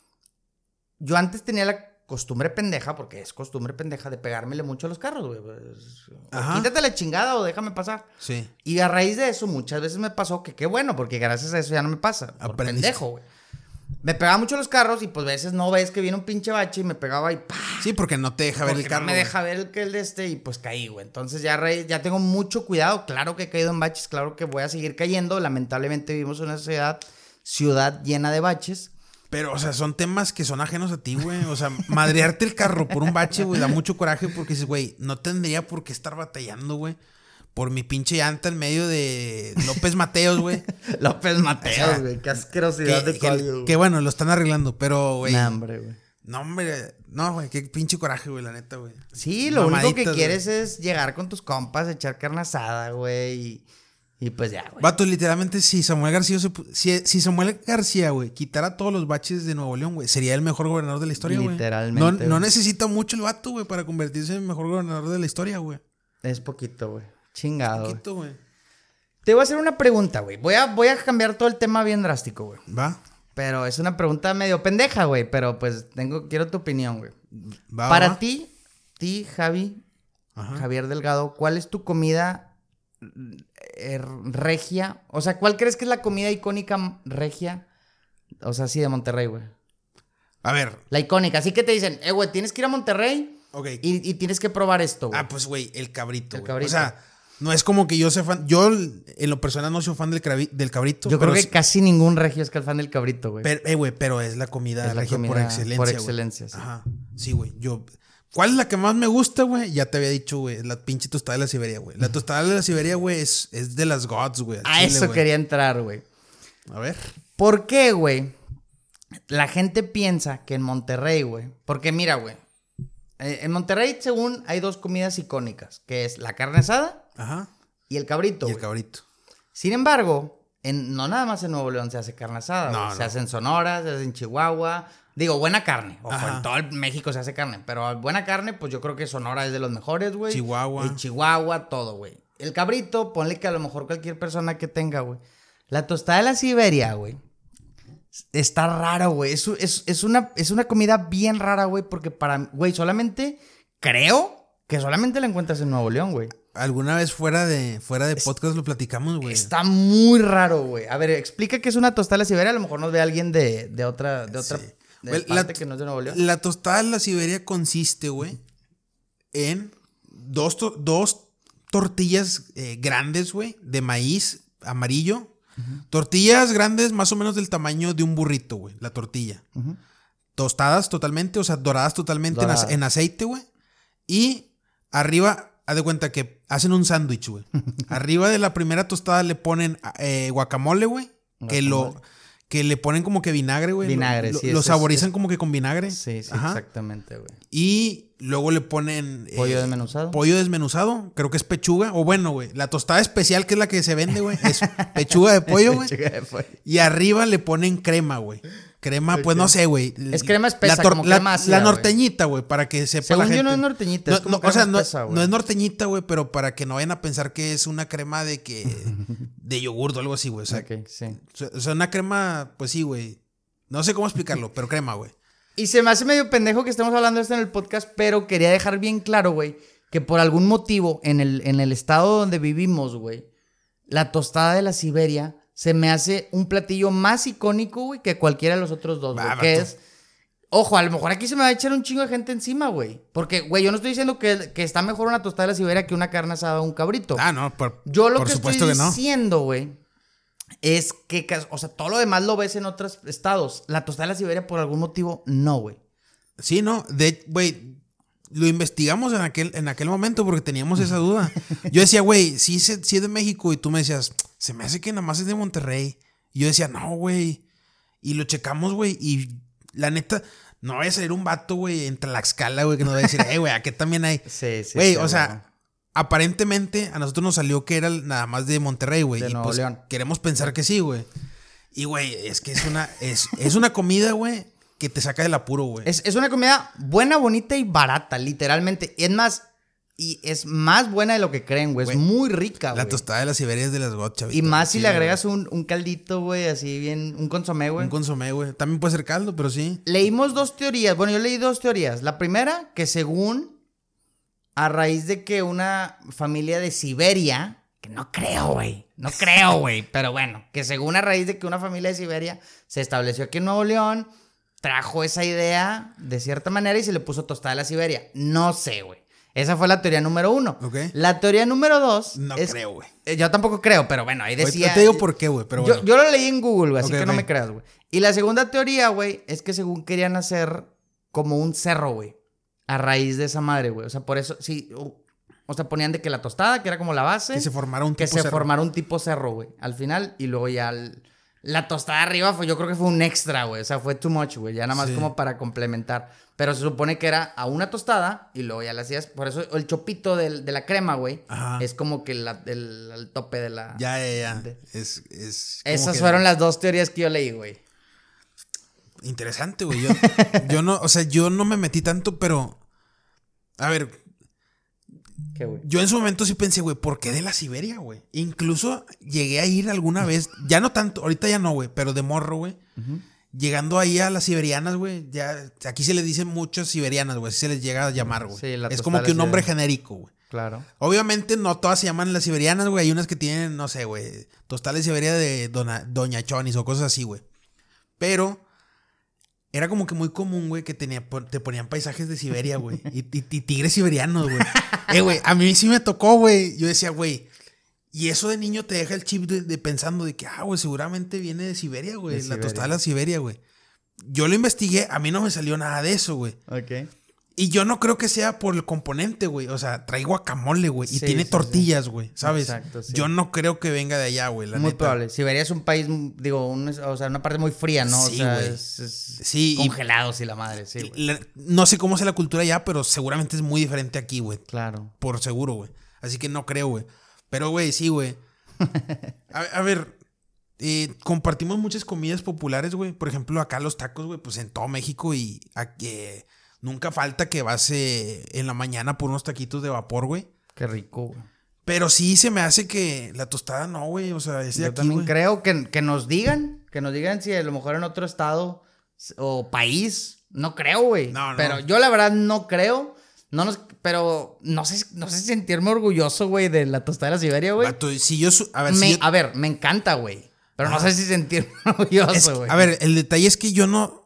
Yo antes tenía la costumbre pendeja, porque es costumbre pendeja de pegármele mucho a los carros, güey. pues, quítate la chingada o déjame pasar. Sí. Y a raíz de eso, muchas veces me pasó que qué bueno, porque gracias a eso ya no me pasa. Por pendejo, güey. Me pegaba mucho los carros y pues a veces no ves que viene un pinche bache y me pegaba y ¡pah! Sí, porque no te deja ver el carro. no me güey. deja ver el que el de este y pues caí, güey. Entonces ya, raíz- ya tengo mucho cuidado. Claro que he caído en baches, claro que voy a seguir cayendo. Lamentablemente vivimos en una ciudad, ciudad llena de baches. Pero, o sea, son temas que son ajenos a ti, güey. O sea, madrearte el carro por un bache, güey, da mucho coraje porque dices, güey, no tendría por qué estar batallando, güey. Por mi pinche llanta en medio de López Mateos, güey. López Mateos, güey. Qué asquerosidad que, de que- código, que, bueno, lo están arreglando, pero, güey. Nah, hombre, güey. No, hombre. No, güey, qué pinche coraje, güey, la neta, güey. Sí, lo único que quieres es llegar con tus compas, echar carne asada, güey. Y, y pues ya, güey. Vato, literalmente, si Samuel García se si, si Samuel García, güey, quitara todos los baches de Nuevo León, güey, sería el mejor gobernador de la historia, güey. Literalmente, No, no necesita mucho el vato, güey, para convertirse en el mejor gobernador de la historia, güey. Es poquito, güey. Chingado, güey. Poquito, güey. Te voy a hacer una pregunta, güey. Voy a, voy a cambiar todo el tema bien drástico, güey. Va. Pero es una pregunta medio pendeja, güey. Pero pues tengo, quiero tu opinión, güey. Va, Para va. ti, ti, Javi, Ajá. Javier Delgado, ¿cuál es tu comida eh, regia? O sea, ¿cuál crees que es la comida icónica regia? O sea, sí, de Monterrey, güey. A ver, La icónica. Así que te dicen, eh, güey, tienes que ir a Monterrey ok. y, y tienes que probar esto, güey. Ah, pues, güey, el cabrito. El güey. cabrito. O sea, no es como que yo sea fan. Yo, en lo personal, no soy fan del, cabrito. Yo creo que casi ningún regio es que el fan del cabrito, güey. Pero, eh, güey, pero es la comida Es la regia por excelencia. por excelencia, sí. Ajá. Sí, güey. Yo. ¿Cuál es la que más me gusta, güey? Ya te había dicho, güey. La pinche tostada de la Siberia, güey. La tostada de la Siberia, güey, es, es de las gods, güey. A chile, eso quería entrar, güey. A ver. ¿Por qué, güey? La gente piensa que en Monterrey, güey. Porque mira, güey. eh, En Monterrey, según, hay dos comidas icónicas, que es la carne asada Ajá. y el cabrito. y el cabrito. Sin embargo, en, no nada más en Nuevo León se hace carne asada. No, güey. Se no. hace en Sonora, se hace en Chihuahua. Digo, buena carne. Ojo, Ajá. en todo el México se hace carne. Pero buena carne, pues yo creo que Sonora es de los mejores, güey. Chihuahua. Chihuahua, todo, güey. El cabrito, ponle que a lo mejor cualquier persona que tenga, güey. La tostada de la Siberia, güey. Está raro, güey. Es, es- es una, es una comida bien rara, güey. Porque para, güey, solamente creo que solamente la encuentras en Nuevo León, güey. Alguna vez fuera de, fuera de podcast lo platicamos, güey. Está muy raro, güey. A ver, explica qué es una tostada de la Siberia. A lo mejor nos ve alguien de, de otra, de otra Sí. Que no es de Nuevo León. La tostada de la Siberia consiste, güey, en dos, to- dos tortillas eh, grandes, güey, de maíz amarillo. Tortillas grandes, más o menos del tamaño de un burrito, güey, la tortilla. Tostadas totalmente, o sea, doradas totalmente en. En, aceite, güey. Y arriba, haz de cuenta que hacen un sándwich, güey. arriba de la primera tostada le ponen eh, guacamole, güey. Que lo... Que le ponen como que vinagre, güey. Vinagre, lo, sí, Lo saborizan es- como que con vinagre. Sí, sí, Ajá. exactamente, güey. Y Luego le ponen. Pollo desmenuzado. Pollo desmenuzado. Creo que es pechuga. O bueno, güey. La tostada especial, que es la que se vende, güey. Es pechuga de pollo, güey. y arriba le ponen crema, güey. Crema, pues no sé, güey. Es crema espesa, la, como crema la, la norteñita, güey, para que sepa Según la gente. yo no es norteñita, es como o sea, no, espesa, no, es norteñita, güey, pero para que no vayan a pensar que es una crema de que de yogur o algo así, güey. O sea, Ok, sí. o sea, una crema, pues sí, güey. No sé cómo explicarlo, pero crema, güey. Y se me hace medio pendejo que estemos hablando de esto en el podcast, pero quería dejar bien claro, güey, que por algún motivo en el, en el estado donde vivimos, güey, la tostada de la Siberia se me hace un platillo más icónico, güey, que cualquiera de los otros dos, güey. Que es. Ojo, a lo mejor aquí se me va a echar un chingo de gente encima, güey. Porque, güey, yo no estoy diciendo que, que está mejor una tostada de la Siberia que una carne asada o un cabrito. Ah, no, por, Yo lo por que supuesto estoy que no. diciendo, güey, es que, o sea, todo lo demás lo ves en otros estados. La tostada de la Siberia, por algún motivo, no, güey. Sí, no, de, güey, lo investigamos en aquel, en aquel momento porque teníamos esa duda. Yo decía, güey, sí, sí es de México y tú me decías, se me hace que nada más es de Monterrey. Y yo decía, no, güey. Y lo checamos, güey, y la neta, no vaya a salir un vato, güey, en Tlaxcala, güey, que nos va a decir, hey, güey, aquí también hay. Sí, sí. Güey, sí, o sea, aparentemente a nosotros nos salió que era nada más de Monterrey, güey. Y Nuevo pues León. queremos pensar que sí, güey. Y, güey, es que es una, es, es una comida, güey, que te saca del apuro, güey. Es, es una comida buena, bonita y barata, literalmente. Y es más, y es más buena de lo que creen, güey. Es muy rica, La güey. tostada de las Siberias de las God, chavito. Y más si Sí, le agregas un, un caldito, güey, así bien, un consomé, güey. Un consomé, güey. También puede ser caldo, pero sí. Leímos dos teorías. Bueno, yo leí dos teorías. La primera, que según a raíz de que una familia de Siberia, que no creo, güey, no creo, güey, pero bueno, que según a raíz de que una familia de Siberia se estableció aquí en Nuevo León, trajo esa idea de cierta manera y se le puso tostada a la Siberia. No sé, güey. Esa fue la teoría número uno. Ok. La teoría número dos. No es- creo, güey. Eh, Yo tampoco creo, pero bueno, ahí decía. te digo por qué, güey, pero Yo- bueno. yo, lo leí en Google, güey, así que no me creas, güey. Y la segunda teoría, güey, es que según querían hacer como un cerro, güey. A raíz de esa madre, güey. O sea, por eso, sí. O, sea, ponían de que la tostada, que era como la base. Que se formara un que tipo se cerro. formara un tipo cerro, güey. Al final, y luego ya el- la tostada arriba fue, yo creo que fue un extra, güey. O sea, fue too much, güey. Ya nada más Sí. como para complementar. Pero se supone que era a una tostada y luego ya la hacías. Por eso el chopito del- de la crema, güey. Ajá. Es como que la- el, el tope de la. Ya, ya, ya. De- Es, es Esas que- fueron las dos teorías que yo leí, güey. Interesante, güey. Yo, yo no, o sea, yo no me metí tanto, pero. A ver, ¿Qué, güey? yo en su momento sí pensé, güey, ¿por qué de la Siberia, güey? Incluso llegué a ir alguna vez, ya no tanto, ahorita ya no, güey, pero de morro, güey. Llegando ahí a las siberianas, güey, ya aquí se les dicen muchas siberianas, güey, así se les llega a llamar, güey. Sí, es como que un nombre siberiana. genérico, güey. Claro. Obviamente no todas se llaman las siberianas, güey. Hay unas que tienen, no sé, güey, tostales Siberia de Dona- Doña Chonis o cosas así, güey. Pero era como que muy común, güey, que tenía, te ponían paisajes de Siberia, güey. Y, y- y tigres siberianos, güey. Eh, güey, a mí sí me tocó, güey. Yo decía, güey. Y eso de niño te deja el chip de, de pensando de que, ah, güey, seguramente viene de Siberia, güey. De La Siberia. tostada de la Siberia, güey. Yo lo investigué, a mí no me salió nada de eso, güey. Ok. Y yo no creo que sea por el componente, güey. O sea, trae guacamole, güey. Y tiene sí, tortillas, güey. ¿Sabes? Exacto, sí. Yo no creo que venga de allá, güey. Muy neta. probable. Siberia es un país, digo, un- o sea, una parte muy fría, ¿no? Sí, o sea, güey. es, es Sí, y- congelados y la madre, sí, güey. La- no sé cómo sea la cultura allá, pero seguramente es muy diferente aquí, güey. Claro. Por seguro, güey. Así que no creo, güey. Pero, güey, sí, güey. A, a ver, eh, compartimos muchas comidas populares, güey. Por ejemplo, acá los tacos, güey, pues en todo México y aquí, eh, nunca falta que vas eh, en la mañana por unos taquitos de vapor, güey. Qué rico, güey. Pero sí se me hace que la tostada no, güey. O sea, es de Yo aquí, también güey. creo que, que nos digan, que nos digan si a lo mejor en otro estado o país, no creo, güey. No, no. Pero yo la verdad no creo. No nos, pero no sé, no sé sentirme orgulloso, güey, de la tostada de la Siberia, güey. Si yo, a ver, Me- si yo- A ver, me encanta, güey. Pero no Ajá. sé si sentirme es orgulloso, que- güey. a ver, el detalle es que yo no,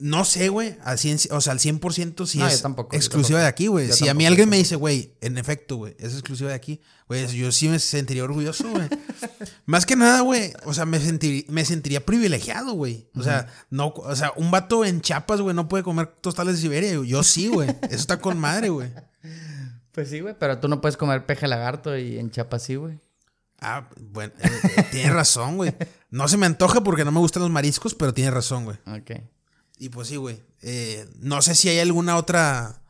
no sé, güey, al 100, o sea, al 100% si No, es tampoco, exclusiva tampoco. de aquí, güey. Si a mí alguien me dice, güey, en efecto, güey, es exclusiva de aquí, güey, yo sí me sentiría orgulloso, güey. Más que nada, güey, o sea, me, sentiri- me sentiría privilegiado, güey. O sea, no, o sea, un vato en Chiapas, güey, no puede comer tostales de Siberia. Yo, yo sí, güey. Eso está con madre, güey. Pues sí, güey, pero tú no puedes comer peje lagarto y en Chiapas sí, güey. Ah, bueno, eh, eh, tienes razón, güey. No se me antoja porque no me gustan los mariscos, pero tienes razón, güey. Ok. Y pues sí, güey. Eh, no sé si hay alguna otra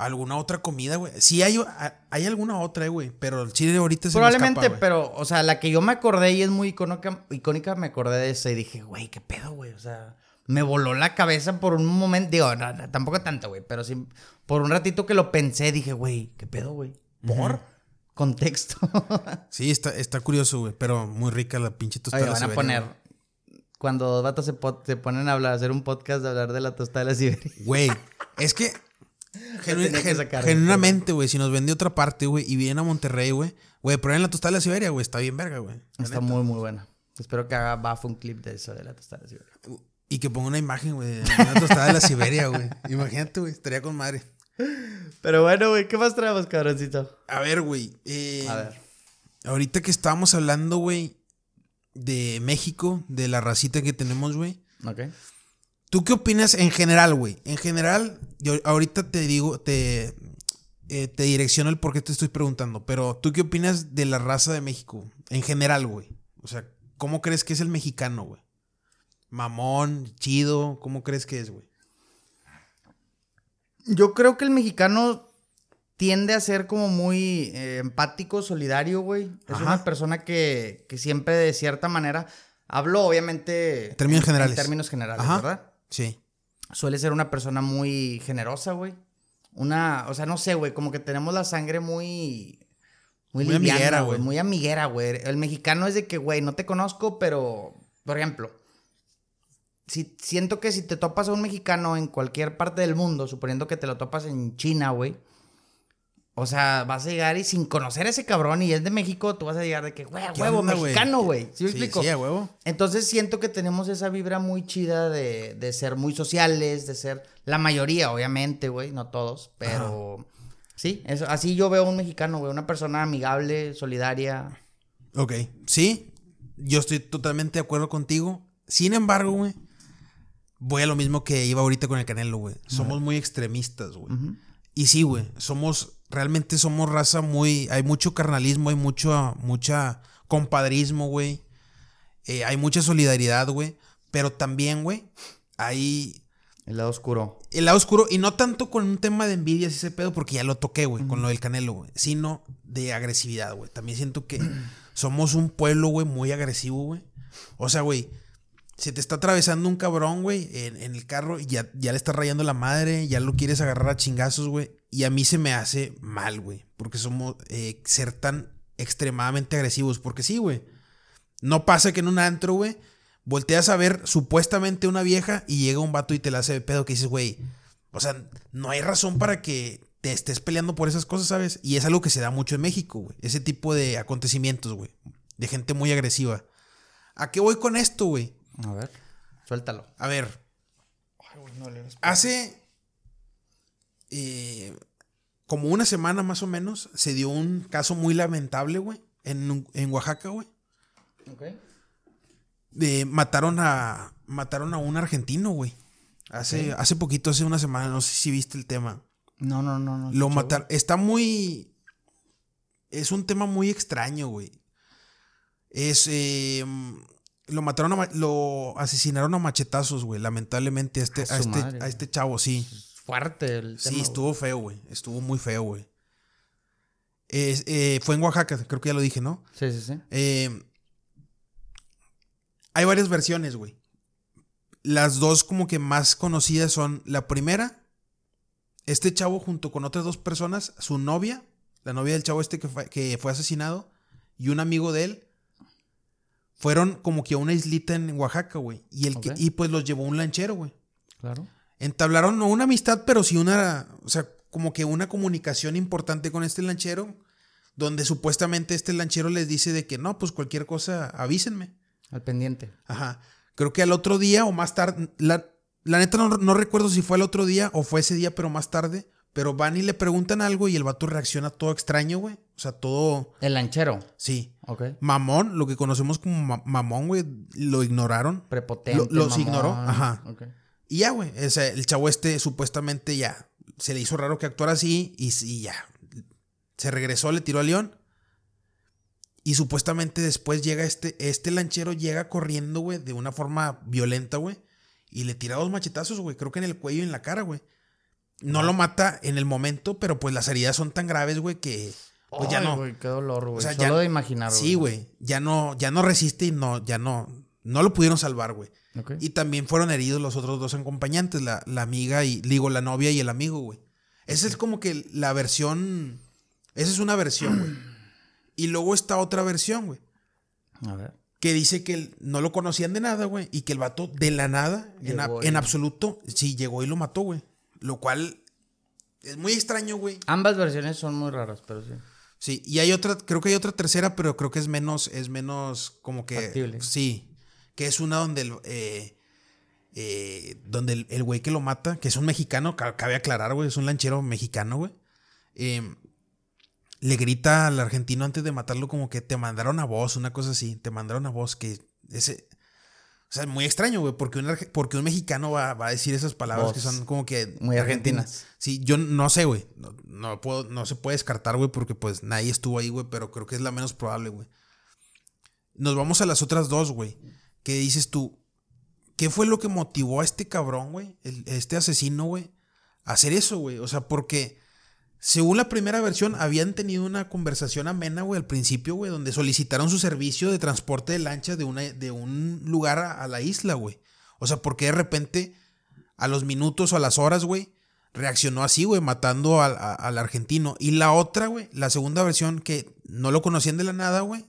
¿Alguna otra comida, güey? Sí, hay, hay alguna otra, güey. Pero el chile ahorita se Probablemente, escapa, pero, o sea, la que yo me acordé y es muy icónica, icónica me acordé de esa y dije, güey, qué pedo, güey. O sea, me voló la cabeza por un momento. Digo, no, tampoco tanto, güey. Pero sí, por un ratito que lo pensé, dije, güey, qué pedo, güey. ¿Por? Contexto. sí, está, está curioso, güey. Pero muy rica la pinche tostada. Oye, van a poner. Cuando dos vatos se, se, ponen a hablar, a hacer un podcast de hablar de la tostada de la Siberia. Güey, es que genuinamente, güey, si nos vende otra parte, güey, y viene a Monterrey, güey, güey, en la tostada de la Siberia, güey, está bien verga, güey. Está muy, muy buena. Espero que haga Baf un clip de eso, de la tostada de la Siberia. Y que ponga una imagen, güey, de una tostada de la Siberia, güey. Imagínate, güey, estaría con madre. Pero bueno, güey, ¿qué más traemos, cabroncito? A ver, güey. Eh, a ver. Ahorita que estábamos hablando, güey, de México, de la racita que tenemos, güey. Ok. ¿Tú qué opinas en general, güey? En general, yo ahorita te digo, te, eh, te direcciono el por qué te estoy preguntando, pero ¿tú qué opinas de la raza de México? En general, güey. O sea, ¿cómo crees que es el mexicano, güey? Mamón, chido, ¿cómo crees que es, güey? Yo creo que el mexicano tiende a ser como muy eh, empático, solidario, güey. Es una persona que, que, siempre de cierta manera, hablo obviamente... Términos generales. En términos generales, ¿verdad? Sí. Suele ser una persona muy generosa, güey. Una, o sea, no sé, güey, como que tenemos la sangre muy... Muy, muy amiguera, güey. Muy amiguera, güey. El mexicano es de que, güey, no te conozco, pero, por ejemplo, si, siento que si te topas a un mexicano en cualquier parte del mundo, suponiendo que te lo topas en China, güey, o sea, vas a llegar y sin conocer a ese cabrón y es de México, tú vas a llegar de que, güey, huevo, mexicano, güey. ¿Sí me explico? Sí, a huevo. Entonces siento que tenemos esa vibra muy chida de, de ser muy sociales, de ser la mayoría, obviamente, güey, no todos, pero sí, eso, así yo veo a un mexicano, güey, una persona amigable, solidaria. Ok, sí, yo estoy totalmente de acuerdo contigo. Sin embargo, güey, voy a lo mismo que iba ahorita con el Canelo, güey. Somos muy extremistas, güey. Y sí, güey, somos realmente somos raza muy. Hay mucho carnalismo, hay mucho, mucha compadrismo, güey. Eh, hay mucha solidaridad, güey. Pero también, güey, hay. El lado oscuro. El lado oscuro, y no tanto con un tema de envidia, ese pedo, porque ya lo toqué, güey, con lo del canelo, güey. Sino de agresividad, güey. También siento que somos un pueblo, güey, muy agresivo, güey. O sea, güey, se te está atravesando un cabrón, güey, en, el carro y ya, ya le está rayando la madre, ya lo quieres agarrar a chingazos, güey. Y a mí se me hace mal, güey, porque somos eh, ser tan extremadamente agresivos. Porque sí, güey. No pasa que en un antro, güey, volteas a ver supuestamente una vieja y llega un vato y te la hace de pedo que dices, güey, o sea, no hay razón para que te estés peleando por esas cosas, ¿sabes? Y es algo que se da mucho en México, güey. Ese tipo de acontecimientos, güey. De gente muy agresiva. ¿A qué voy con esto, güey? A ver, suéltalo. A ver. hace eh, como una semana más o menos se dio un caso muy lamentable, güey, en, en Oaxaca, güey. Ok. mataron a mataron a un argentino, güey. Hace, hace poquito, hace una semana, no sé si viste el tema. No, no, no, no. Lo mataron. Está muy. Es un tema muy extraño, güey. Es. Eh, lo mataron, lo asesinaron a machetazos, güey, lamentablemente a este, a, este, a este chavo, sí. Fuerte el tema, Sí, estuvo feo, güey. Estuvo muy feo, güey. Eh, fue en Oaxaca, creo que ya lo dije, ¿no? Sí, sí, sí. Eh, hay varias versiones, güey. Las dos como que más conocidas son la primera, este chavo junto con otras dos personas, su novia, la novia del chavo este que fue, que fue asesinado, y un amigo de él, fueron como que a una islita en Oaxaca, güey. Y, el y pues los llevó un lanchero, güey. Claro. Entablaron no una amistad, pero sí una, o sea, como que una comunicación importante con este lanchero, donde supuestamente este lanchero les dice de que no, pues cualquier cosa avísenme. Al pendiente. Ajá. Creo que al otro día o más tarde, la, la neta no, no, recuerdo si fue el otro día o fue ese día, pero más tarde, pero van y le preguntan algo y el vato reacciona todo extraño, güey. O sea, todo. El lanchero. Sí. Ok. Mamón, lo que conocemos como mamón, güey, lo ignoraron. Prepotente. los ignoró. Ajá. Ok. Y ya, güey. El chavo este supuestamente ya se le hizo raro que actuara así y, y ya. Se regresó, le tiró a León. Y supuestamente después llega este, este lanchero, llega corriendo, güey, de una forma violenta, güey. Y le tira dos machetazos, güey. Creo que en el cuello y en la cara, güey. No lo mata en el momento, pero pues las heridas son tan graves, güey, que pues ya no. qué dolor, güey. O sea, Solo de imaginar, Sí, güey. Ya no, ya no resiste y no, ya no, no lo pudieron salvar, güey. Y también fueron heridos los otros dos acompañantes, la, la amiga y, digo, la novia y el amigo, güey. Esa es como que la versión, esa es una versión, güey. y luego está otra versión, güey. A ver. Que dice que no lo conocían de nada, güey. Y que el vato de la nada, en, en, absoluto, sí llegó y lo mató, güey. Lo cual es muy extraño, güey. Ambas versiones son muy raras, pero sí. Sí, y hay otra, creo que hay otra tercera, pero creo que es menos, es menos como que. Factible. Sí. Que es una donde el. Eh, eh, donde el güey que lo mata, que es un mexicano, cabe aclarar, güey, es un lanchero mexicano, güey. Em, le grita al argentino antes de matarlo como que te mandaron a vos, una cosa así, te mandaron a vos, que ese... O sea, muy extraño, güey, porque un, porque un mexicano va, a decir esas palabras que son como que... Muy argentinas. Sí, yo no sé, güey. No, puedo, no se puede descartar, güey, porque pues nadie estuvo ahí, güey, pero creo que es la menos probable, güey. Nos vamos a las otras dos, güey. ¿Qué dices tú? ¿Qué fue lo que motivó a este cabrón, güey? Este asesino, güey, a hacer eso, güey. O sea, porque según la primera versión, habían tenido una conversación amena, güey, al principio, güey, donde solicitaron su servicio de transporte de lanchas de, una, de un lugar a, la isla, güey. O sea, porque de repente, a los minutos o a las horas, güey, reaccionó así, güey, matando al, al argentino. Y la otra, güey, la segunda versión, que no lo conocían de la nada, güey,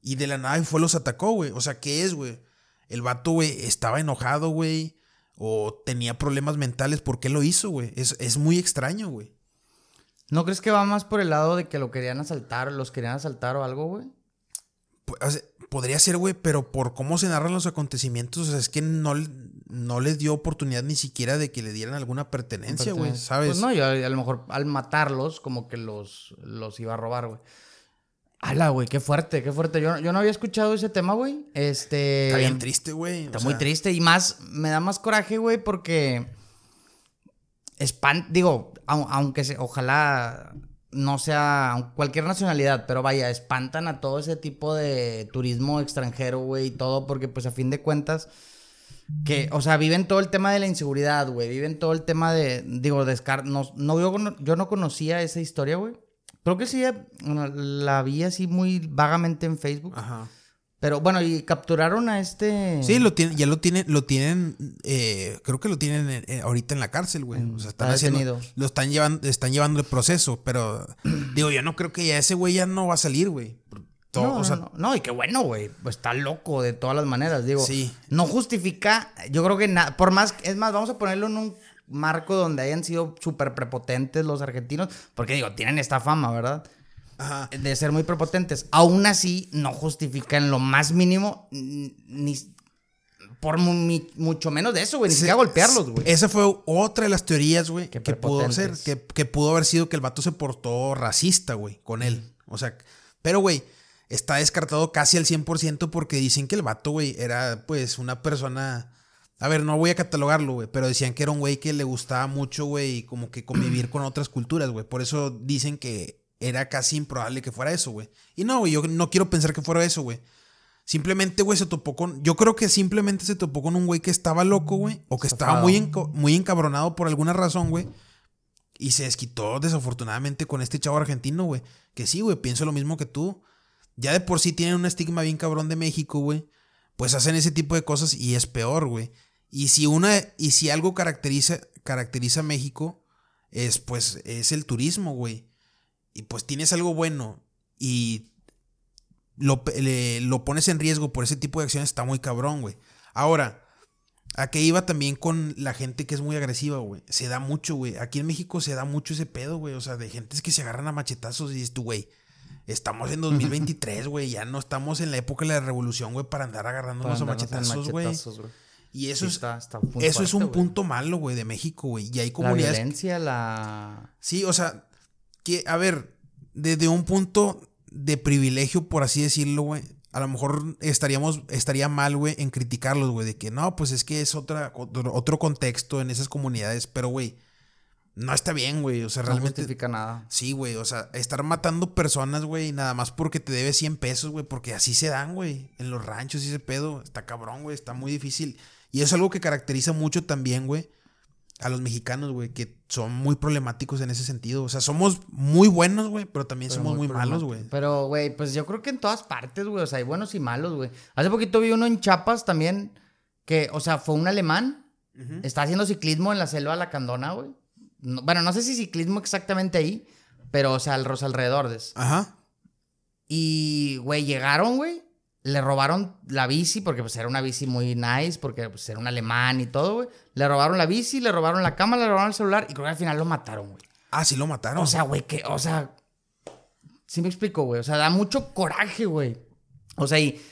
y de la nada fue los atacó, güey. O sea, ¿qué es, güey? El vato, güey, estaba enojado, güey, o tenía problemas mentales. ¿Por qué lo hizo, güey? Es, es muy extraño, güey. ¿No crees que va más por el lado de que lo querían asaltar, los querían asaltar o algo, güey? podría ser, güey, pero por cómo se narran los acontecimientos, o sea, es que no, no les dio oportunidad ni siquiera de que le dieran alguna pertenencia, güey, ¿sabes? Pues no, yo a lo mejor al matarlos, como que los, los iba a robar, güey. Ala, güey, qué fuerte, qué fuerte. Yo, yo no había escuchado ese tema, güey. Este. Está bien triste, güey. Está muy triste. Y más, me da más coraje, güey, porque. Espan digo, aunque se, ojalá no sea cualquier nacionalidad, pero vaya, espantan a todo ese tipo de turismo extranjero, güey, y todo, porque pues a fin de cuentas, que, o sea, viven todo el tema de la inseguridad, güey, viven todo el tema de, digo, descar no, no, yo, yo no conocía esa historia, güey. Creo que sí, la vi así muy vagamente en Facebook. Ajá. Pero bueno, y capturaron a este. Sí, lo tienen, ya lo tienen, lo tienen, eh, creo que lo tienen eh, ahorita en la cárcel, güey. O sea, están haciendo, lo están llevando, están llevando el proceso, pero digo, yo no creo que ya ese güey ya no va a salir, güey. No, no, y qué bueno, güey. Pues está loco de todas las maneras. Digo, sí. no justifica, yo creo que nada, por más, es más, vamos a ponerlo en un marco donde hayan sido súper prepotentes los argentinos, porque digo, tienen esta fama, ¿verdad? de ser muy prepotentes. Aún así, no justifica en lo más mínimo ni por mucho menos de eso, güey. Ni siquiera golpearlos, güey. Esa fue otra de las teorías, güey, que pudo ser, que, pudo haber sido que el vato se portó racista, güey, con él. O sea, pero, güey, está descartado casi al 100% porque dicen que el vato, güey, era, pues, una persona... A ver, no voy a catalogarlo, güey, pero decían que era un güey que le gustaba mucho, güey, como que convivir con otras culturas, güey. Por eso dicen que era casi improbable que fuera eso, güey. Y no, güey, yo no quiero pensar que fuera eso, güey. Simplemente, güey, se topó con. Yo creo que simplemente se topó con un güey que estaba loco, güey. O que estaba muy, muy encabronado por alguna razón, güey. Y se desquitó desafortunadamente con este chavo argentino, güey. Que sí, güey, pienso lo mismo que tú. Ya de por sí tienen un estigma bien cabrón de México, güey. Pues hacen ese tipo de cosas y es peor, güey. Y si una. Y si algo caracteriza, caracteriza a México, es pues. es el turismo, güey y pues tienes algo bueno y lo, lo, pones en riesgo por ese tipo de acciones, está muy cabrón, güey. Ahora, ¿a qué iba también con la gente que es muy agresiva, güey? Se da mucho, güey. Aquí en México se da mucho ese pedo, güey. O sea, de gentes que se agarran a machetazos y dices tú, güey. Estamos en 2023, güey. Ya no estamos en la época de la revolución, güey, para andar agarrándonos a machetazos, güey. Y eso es, eso es un punto malo, güey, de México, güey. Y hay comunidades. La violencia, la. Sí, o sea, que, a ver, desde un punto de privilegio, por así decirlo, güey, a lo mejor estaríamos, estaría mal, güey, en criticarlos, güey, de que no, pues es que es otra, otro, contexto en esas comunidades, pero, güey, no está bien, güey, o sea, realmente... No justifica nada. Sí, güey, o sea, estar matando personas, güey, nada más porque te debe 100 pesos, güey, porque así se dan, güey, en los ranchos y ese pedo, está cabrón, güey, está muy difícil. Y es algo que caracteriza mucho también, güey, a los mexicanos, güey, que son muy problemáticos en ese sentido. O sea, somos muy buenos, güey, pero también somos muy, malos, güey. Pero, güey, pues yo creo que en todas partes, güey, o sea, hay buenos y malos, güey. Hace poquito vi uno en Chiapas también, que, o sea, fue un alemán, está haciendo ciclismo en la selva La Candona, güey. bueno, no sé si ciclismo exactamente ahí, pero, o sea, los alrededores. Ajá. Y, güey, llegaron, güey, le robaron la bici, porque pues era una bici muy nice, porque pues era un alemán y todo, güey. Le robaron la bici, le robaron la cámara, le robaron el celular y creo que al final lo mataron, güey. Ah, sí lo mataron. O sea, güey, que, o sea, sí me explico, güey. O sea, da mucho coraje, güey. O sea, y,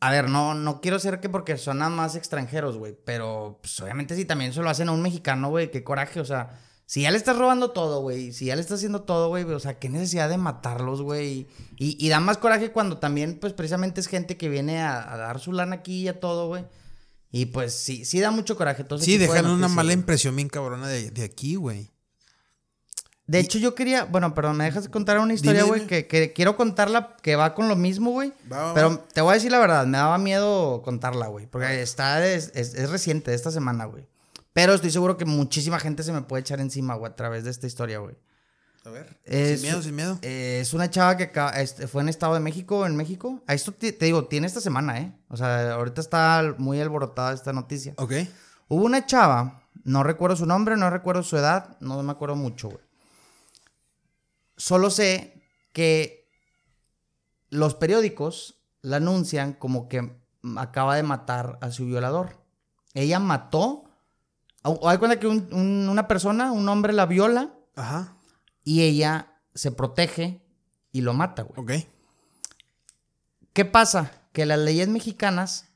a ver, no, no quiero ser que porque son nada más extranjeros, güey, pero pues obviamente si también se lo hacen a un mexicano, güey, qué coraje, o sea si ya le estás robando todo, güey, si ya le estás haciendo todo, güey, o sea, qué necesidad de matarlos, güey. Y, da más coraje cuando también, pues, precisamente es gente que viene a, dar su lana aquí y a todo, güey. Y pues sí, sí da mucho coraje. Entonces, sí, dejan una mala impresión bien cabrona de, aquí, güey. De hecho, yo quería, bueno, perdón, me dejas contar una historia, güey, que, quiero contarla, que va con lo mismo, güey. Pero te voy a decir la verdad, me daba miedo contarla, güey. Porque está, es, es reciente, esta semana, güey. Pero estoy seguro que muchísima gente se me puede echar encima, güey, a través de esta historia, güey. A ver. sin miedo, sin miedo. es una chava que este, fue en Estado de México, en México. A esto te, digo, tiene esta semana, ¿eh? O sea, ahorita está muy alborotada esta noticia. Ok. Hubo una chava, no recuerdo su nombre, no recuerdo su edad, no me acuerdo mucho, güey. Solo sé que los periódicos la anuncian como que acaba de matar a su violador. Ella mató o hay cuenta que una persona, un hombre la viola. Ajá. Y ella se protege y lo mata, güey. Ok. ¿Qué pasa? Que las leyes mexicanas,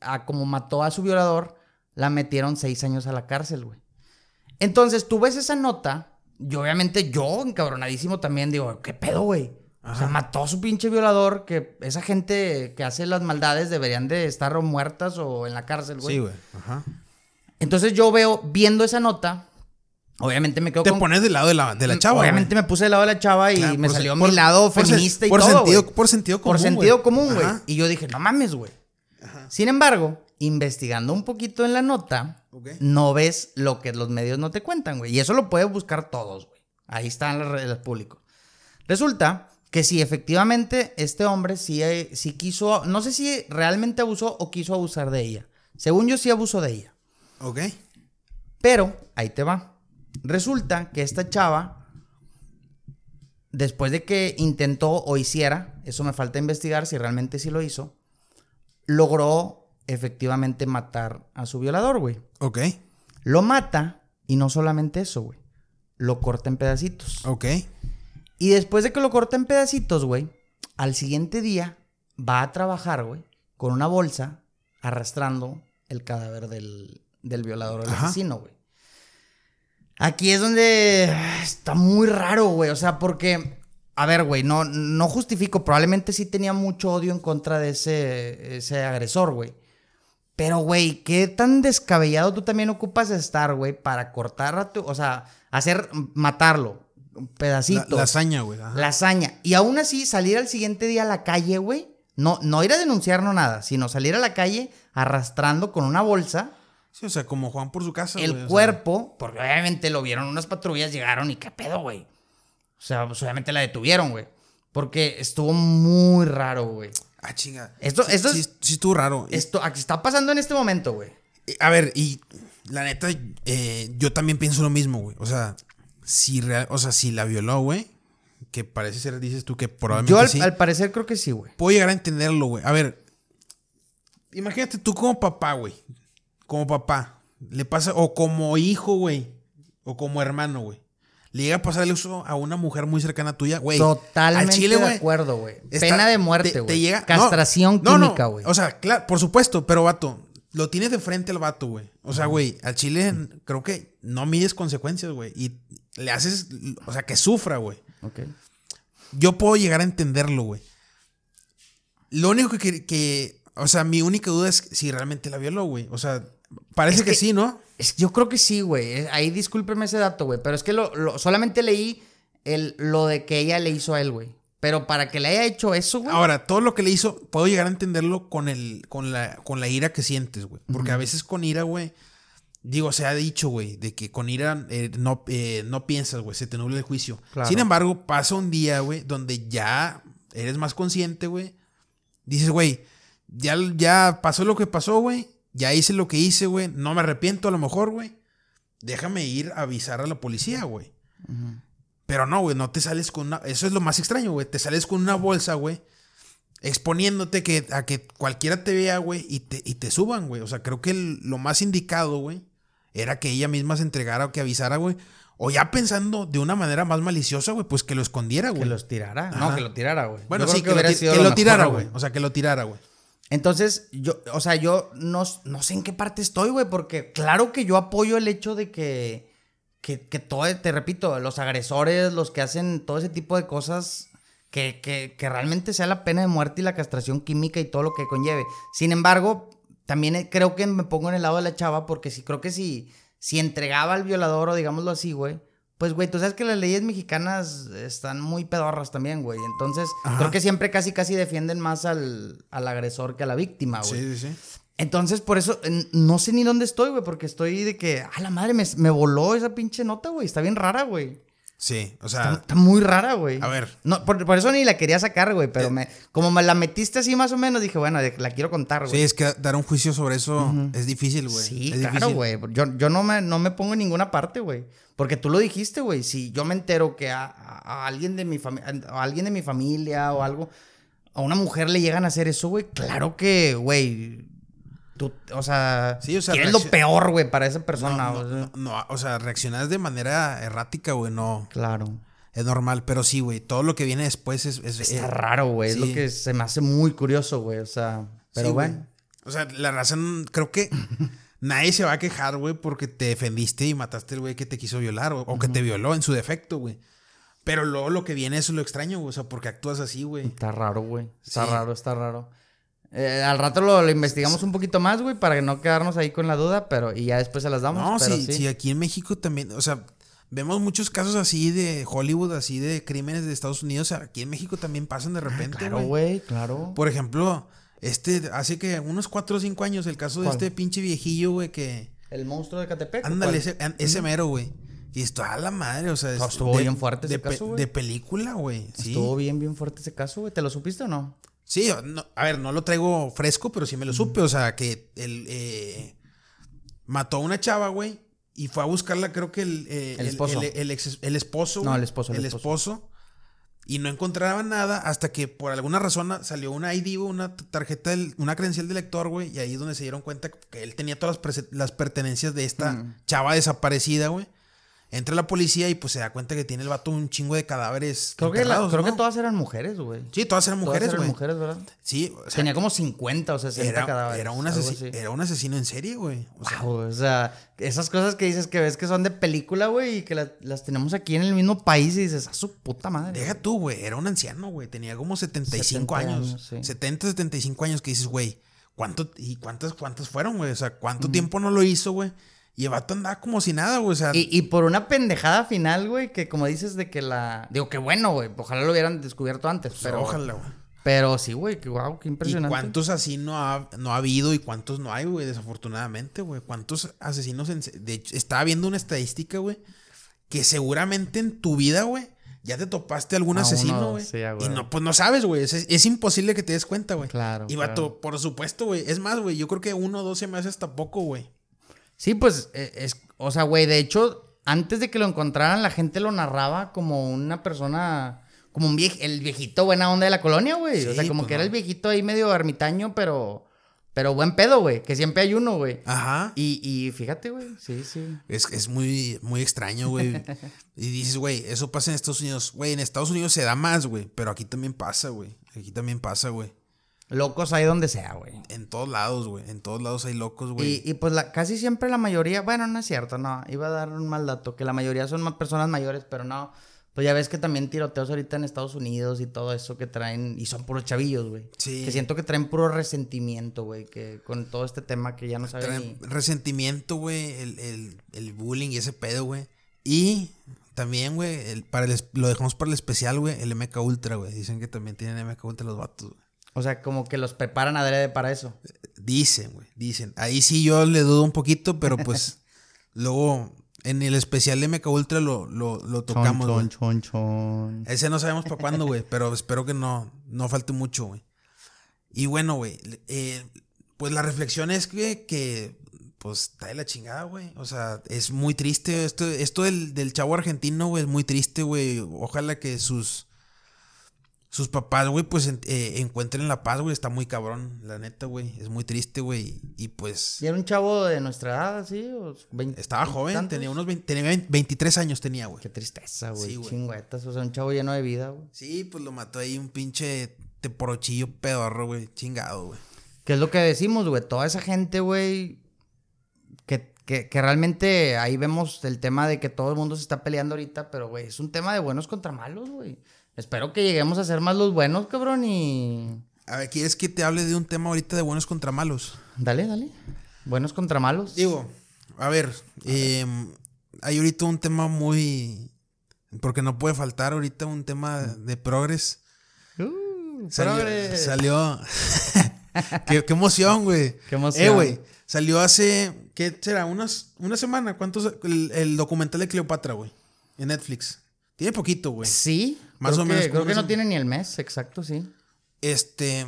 a como mató a su violador, la metieron seis años a la cárcel, güey. Entonces, tú ves esa nota, y obviamente yo, encabronadísimo también, digo, ¿qué pedo, güey? O sea, mató a su pinche violador, que esa gente que hace las maldades deberían de estar muertas o en la cárcel, güey. Sí, güey. Ajá. Entonces yo veo, viendo esa nota, obviamente me quedo Te pones del lado de la, de la chava. Obviamente me puse del lado de la chava y me salió mi lado feminista y por todo, sentido, Por sentido común, Por sentido común, güey. Y yo dije, no mames, güey. Sin embargo, investigando un poquito en la nota, no ves lo que los medios no te cuentan, güey. Y eso lo puedes buscar todos, güey. Ahí están las redes públicas. Resulta que sí, efectivamente, este hombre sí, sí quiso, no sé si realmente abusó o quiso abusar de ella. Según yo sí abusó de ella. Ok. Pero, ahí te va. Resulta que esta chava, después de que intentó o hiciera, eso me falta investigar si realmente sí lo hizo, logró efectivamente matar a su violador, güey. Ok. Lo mata y no solamente eso, güey. Lo corta en pedacitos. Ok. Y después de que lo corta en pedacitos, güey, al siguiente día va a trabajar, güey, con una bolsa arrastrando el cadáver del, del violador o el asesino, güey. Aquí es donde está muy raro, güey. O sea, porque, a ver, güey, no, no justifico. Probablemente sí tenía mucho odio en contra de ese, ese agresor, güey. Pero, güey, ¿qué tan descabellado tú también ocupas estar, güey, para cortar a tu. O sea, hacer. matarlo. Pedacitos. La, hazaña, güey. La hazaña. Y aún así, salir al siguiente día a la calle, güey. No, no ir a denunciar, no nada, sino salir a la calle arrastrando con una bolsa Sí, o sea, como Juan por su casa. El cuerpo, porque obviamente lo vieron unas patrullas, llegaron y qué pedo, güey. O sea, pues obviamente la detuvieron, güey. Porque estuvo muy raro, güey. Ah, chinga. Esto, sí, esto sí, sí, estuvo raro. Esto está pasando en este momento, güey. A ver, y la neta, eh, yo también pienso lo mismo, güey. O sea, si real, o sea, si la violó, güey, que parece ser, dices tú que probablemente. Yo al, sí, al parecer creo que sí, güey. Puedo llegar a entenderlo, güey. A ver, imagínate tú como papá, güey como papá, le pasa, o como hijo, güey, o como hermano, güey. Le llega a pasar el uso a una mujer muy cercana a tuya, güey. Totalmente de acuerdo, güey. Pena de muerte, güey. Te, llega castración química, güey. o sea, claro, por supuesto, pero vato, lo tienes de frente al vato, güey. O sea, güey, al chile creo que no mides consecuencias, güey. Y le haces, o sea, que sufra, güey. Ok. Yo puedo llegar a entenderlo, güey. Lo único que, que, o sea, mi única duda es si realmente la violó, güey. O sea, Parece que, sí, ¿no? Es, yo creo que sí, güey. Ahí discúlpeme ese dato, güey. Pero es que lo, solamente leí el, lo de que ella le hizo a él, güey. Pero para que le haya hecho eso, güey. Ahora, todo lo que le hizo, puedo llegar a entenderlo con, el, con, la, con la ira que sientes, güey. Porque a veces con ira, güey, Digo, se ha dicho, güey, de que con ira eh, no, eh, no piensas, güey, se te nubla el juicio. Sin embargo, pasa un día, güey, donde ya eres más consciente, güey. Dices, güey, ya, ya pasó lo que pasó, güey. Ya hice lo que hice, güey. No me arrepiento a lo mejor, güey. Déjame ir a avisar a la policía, güey. Pero no, güey, no te sales con una... Eso es lo más extraño, güey. Te sales con una bolsa, güey. Exponiéndote que, a que cualquiera te vea, güey, y te, y te suban, güey. O sea, creo que lo más indicado, güey, era que ella misma se entregara o que avisara, güey. O ya pensando de una manera más maliciosa, güey, pues que lo escondiera, güey. Que los tirara. No, que lo tirara, güey. Bueno, sí, que, lo, tirara, güey. O sea, que lo tirara, güey. Entonces, yo, o sea, yo no, no sé en qué parte estoy, güey, porque claro que yo apoyo el hecho de que, que, que todo, te repito, los agresores, los que hacen todo ese tipo de cosas, que, que, que realmente sea la pena de muerte y la castración química y todo lo que conlleve. Sin embargo, también creo que me pongo en el lado de la chava porque sí, creo que si, si entregaba al violador o digámoslo así, güey, pues, güey, tú sabes que las leyes mexicanas están muy pedorras también, güey. Entonces, creo que siempre casi, casi defienden más al, al agresor que a la víctima, güey. Sí, sí, sí. Entonces, por eso, no sé ni dónde estoy, güey, porque estoy de que, a la madre, me, me voló esa pinche nota, güey. Está bien rara, güey. Sí, o sea. Está, muy rara, güey. A ver. No, por, eso ni la quería sacar, güey. Pero eh. me, como me la metiste así más o menos, dije, bueno, la quiero contar, güey. Sí, es que dar un juicio sobre eso es difícil, güey. Sí, claro, güey. Yo, yo no, me, no me pongo en ninguna parte, güey. Porque tú lo dijiste, güey. Si yo me entero que a, alguien de mi familia, a alguien de mi familia o algo, a una mujer le llegan a hacer eso, güey, claro que, güey, o sea, sí, o sea quieres lo peor, güey, para esa persona. No, o sea, reaccionas de manera errática, güey, no. Claro. Es normal, pero sí, güey, todo lo que viene después es... es Está raro, güey, es lo que se me hace muy curioso, güey, o sea, pero bueno. O sea, la razón, creo que nadie se va a quejar, güey, porque te defendiste y mataste al güey que te quiso violar o, que te violó en su defecto, güey. Pero luego lo que viene es lo extraño, güey, o sea, porque actúas así, güey. Está raro, güey. Está raro, está raro. Eh, al rato lo, investigamos un poquito más, güey, para no quedarnos ahí con la duda, pero y ya después se las damos. No, sí, sí, aquí en México también, o sea, vemos muchos casos así de Hollywood, así de crímenes de Estados Unidos, aquí en México también pasan de repente, ah, claro, güey, claro. Por ejemplo, este, hace que unos 4 o 5 años, el caso de este pinche viejillo, güey, que... El monstruo de Catepec. Ándale, ese, mero, güey. Y esto a la madre, o sea... estuvo bien fuerte ese caso, güey. De película, güey. Estuvo bien, bien fuerte ese caso, güey. ¿Te lo supiste o no? Sí, a ver, no lo traigo fresco, pero sí me lo supe. O sea, que él eh, mató a una chava, güey, y fue a buscarla, creo que el, eh, el esposo. El, esposo. No, el esposo. El, esposo. Y no encontraba nada hasta que por alguna razón salió una ID, una tarjeta, una credencial de lector, güey. Y ahí es donde se dieron cuenta que él tenía todas las, pertenencias de esta mm. chava desaparecida, güey. Entra la policía y pues se da cuenta que tiene el vato un chingo de cadáveres. Creo, que, creo que todas eran mujeres, güey. Sí, todas eran mujeres, güey. Todas eran mujeres, ¿verdad? Sí. O sea, Tenía como 50 o 60 era, cadáveres. Era un, asesino, era un asesino en serie, güey. O sea, o sea, esas cosas que dices que ves que son de película, güey, y que las tenemos aquí en el mismo país y dices, a su puta madre. Deja tú, güey. Era un anciano, güey. Tenía como 75 años. 70, 75 años que dices, güey. ¿Cuánto, ¿Y cuántas, cuántas fueron, güey? O sea, ¿cuánto tiempo no lo hizo, güey? Y el vato andaba como si nada, güey. O sea. Y, por una pendejada final, güey, que como dices de que la. Digo, que bueno, güey. Ojalá lo hubieran descubierto antes. Pues pero. Ojalá, güey. Pero sí, güey, que wow, qué impresionante. ¿Y cuántos así no ha, no ha habido y cuántos no hay, güey? Desafortunadamente, güey. ¿Cuántos asesinos en... De hecho, estaba viendo una estadística, güey, que seguramente en tu vida, güey, ya te topaste algún asesino, güey. y no, pues no sabes, güey. Es, imposible que te des cuenta, güey. Claro. Y vato, por supuesto, güey. Es más, güey, yo creo que uno o dos se me hace hasta poco, güey. Sí, pues, e, es, o sea, güey, de hecho, antes de que lo encontraran, la gente lo narraba como una persona, como un el viejito buena onda de la colonia, güey. o sea, como pues que era el viejito ahí medio ermitaño, pero, pero buen pedo, güey, que siempre hay uno, güey. Ajá. Y, y fíjate, güey, sí, sí. Es, es muy, muy extraño, güey. y dices, güey, eso pasa en Estados Unidos. Güey, en Estados Unidos se da más, güey, pero aquí también pasa, güey. Aquí también pasa, güey. Locos hay donde sea, güey. En todos lados, güey. En todos lados hay locos, güey. Y, pues la, casi siempre la mayoría, bueno, no es cierto, no. Iba a dar un mal dato, que la mayoría son más personas mayores, pero no. Pues ya ves que también tiroteos ahorita en Estados Unidos y todo eso que traen, y son puros chavillos, güey. Sí. Que siento que traen puro resentimiento, güey, que con todo este tema que ya no saben traen Resentimiento, güey, el, bullying y ese pedo, güey. Y también, güey, para lo dejamos para el especial, güey, el MK Ultra, güey. Dicen que también tienen MK Ultra los vatos, güey. O sea, como que los preparan adrede para eso. Dicen, güey, dicen. Ahí sí yo le dudo un poquito, pero pues Luego, en el especial de MK Ultra lo, lo, lo tocamos, chon, chon, chon. Ese no sabemos para cuándo, güey, pero espero que no, no falte mucho, güey. Y bueno, güey, eh, pues la reflexión es que, que, pues, está de la chingada, güey. O sea, es muy triste. Esto, esto del, del chavo argentino, güey, es muy triste, güey. Ojalá que sus, sus papás, güey, pues eh, encuentren la paz, güey. Está muy cabrón, la neta, güey. Es muy triste, güey. Y pues, ¿Y era un chavo de nuestra edad, así? o 20 estaba joven, tantos? tenía unos 20 tenía 23 años, tenía, güey. Qué tristeza, güey. Sí. Chingüetas. O sea, un chavo lleno de vida, güey. Sí, pues lo mató ahí un pinche teporochillo pedorro, güey. Chingado, güey. ¿Qué es lo que decimos, güey? Toda esa gente, güey, que, que, que realmente ahí vemos el tema de que todo el mundo se está peleando ahorita, pero, güey, es un tema de buenos contra malos, güey. Espero que lleguemos a ser más los buenos, cabrón, y... A ver, ¿quieres que te hable de un tema ahorita de buenos contra malos? Dale, dale. Buenos contra malos. Digo, a ver, eh, hay ahorita un tema muy... Porque no puede faltar ahorita un tema de progres. Uh, Salió... progre. salió- qué, qué emoción, güey. Qué emoción. Eh, güey. Salió hace... ¿Qué será? Unas, una semana. ¿Cuántos? El, el documental de Cleopatra, güey. En Netflix. Tiene poquito, güey. Sí. Más creo o que- menos, Creo como que no tiene ni el mes, exacto, sí. Este.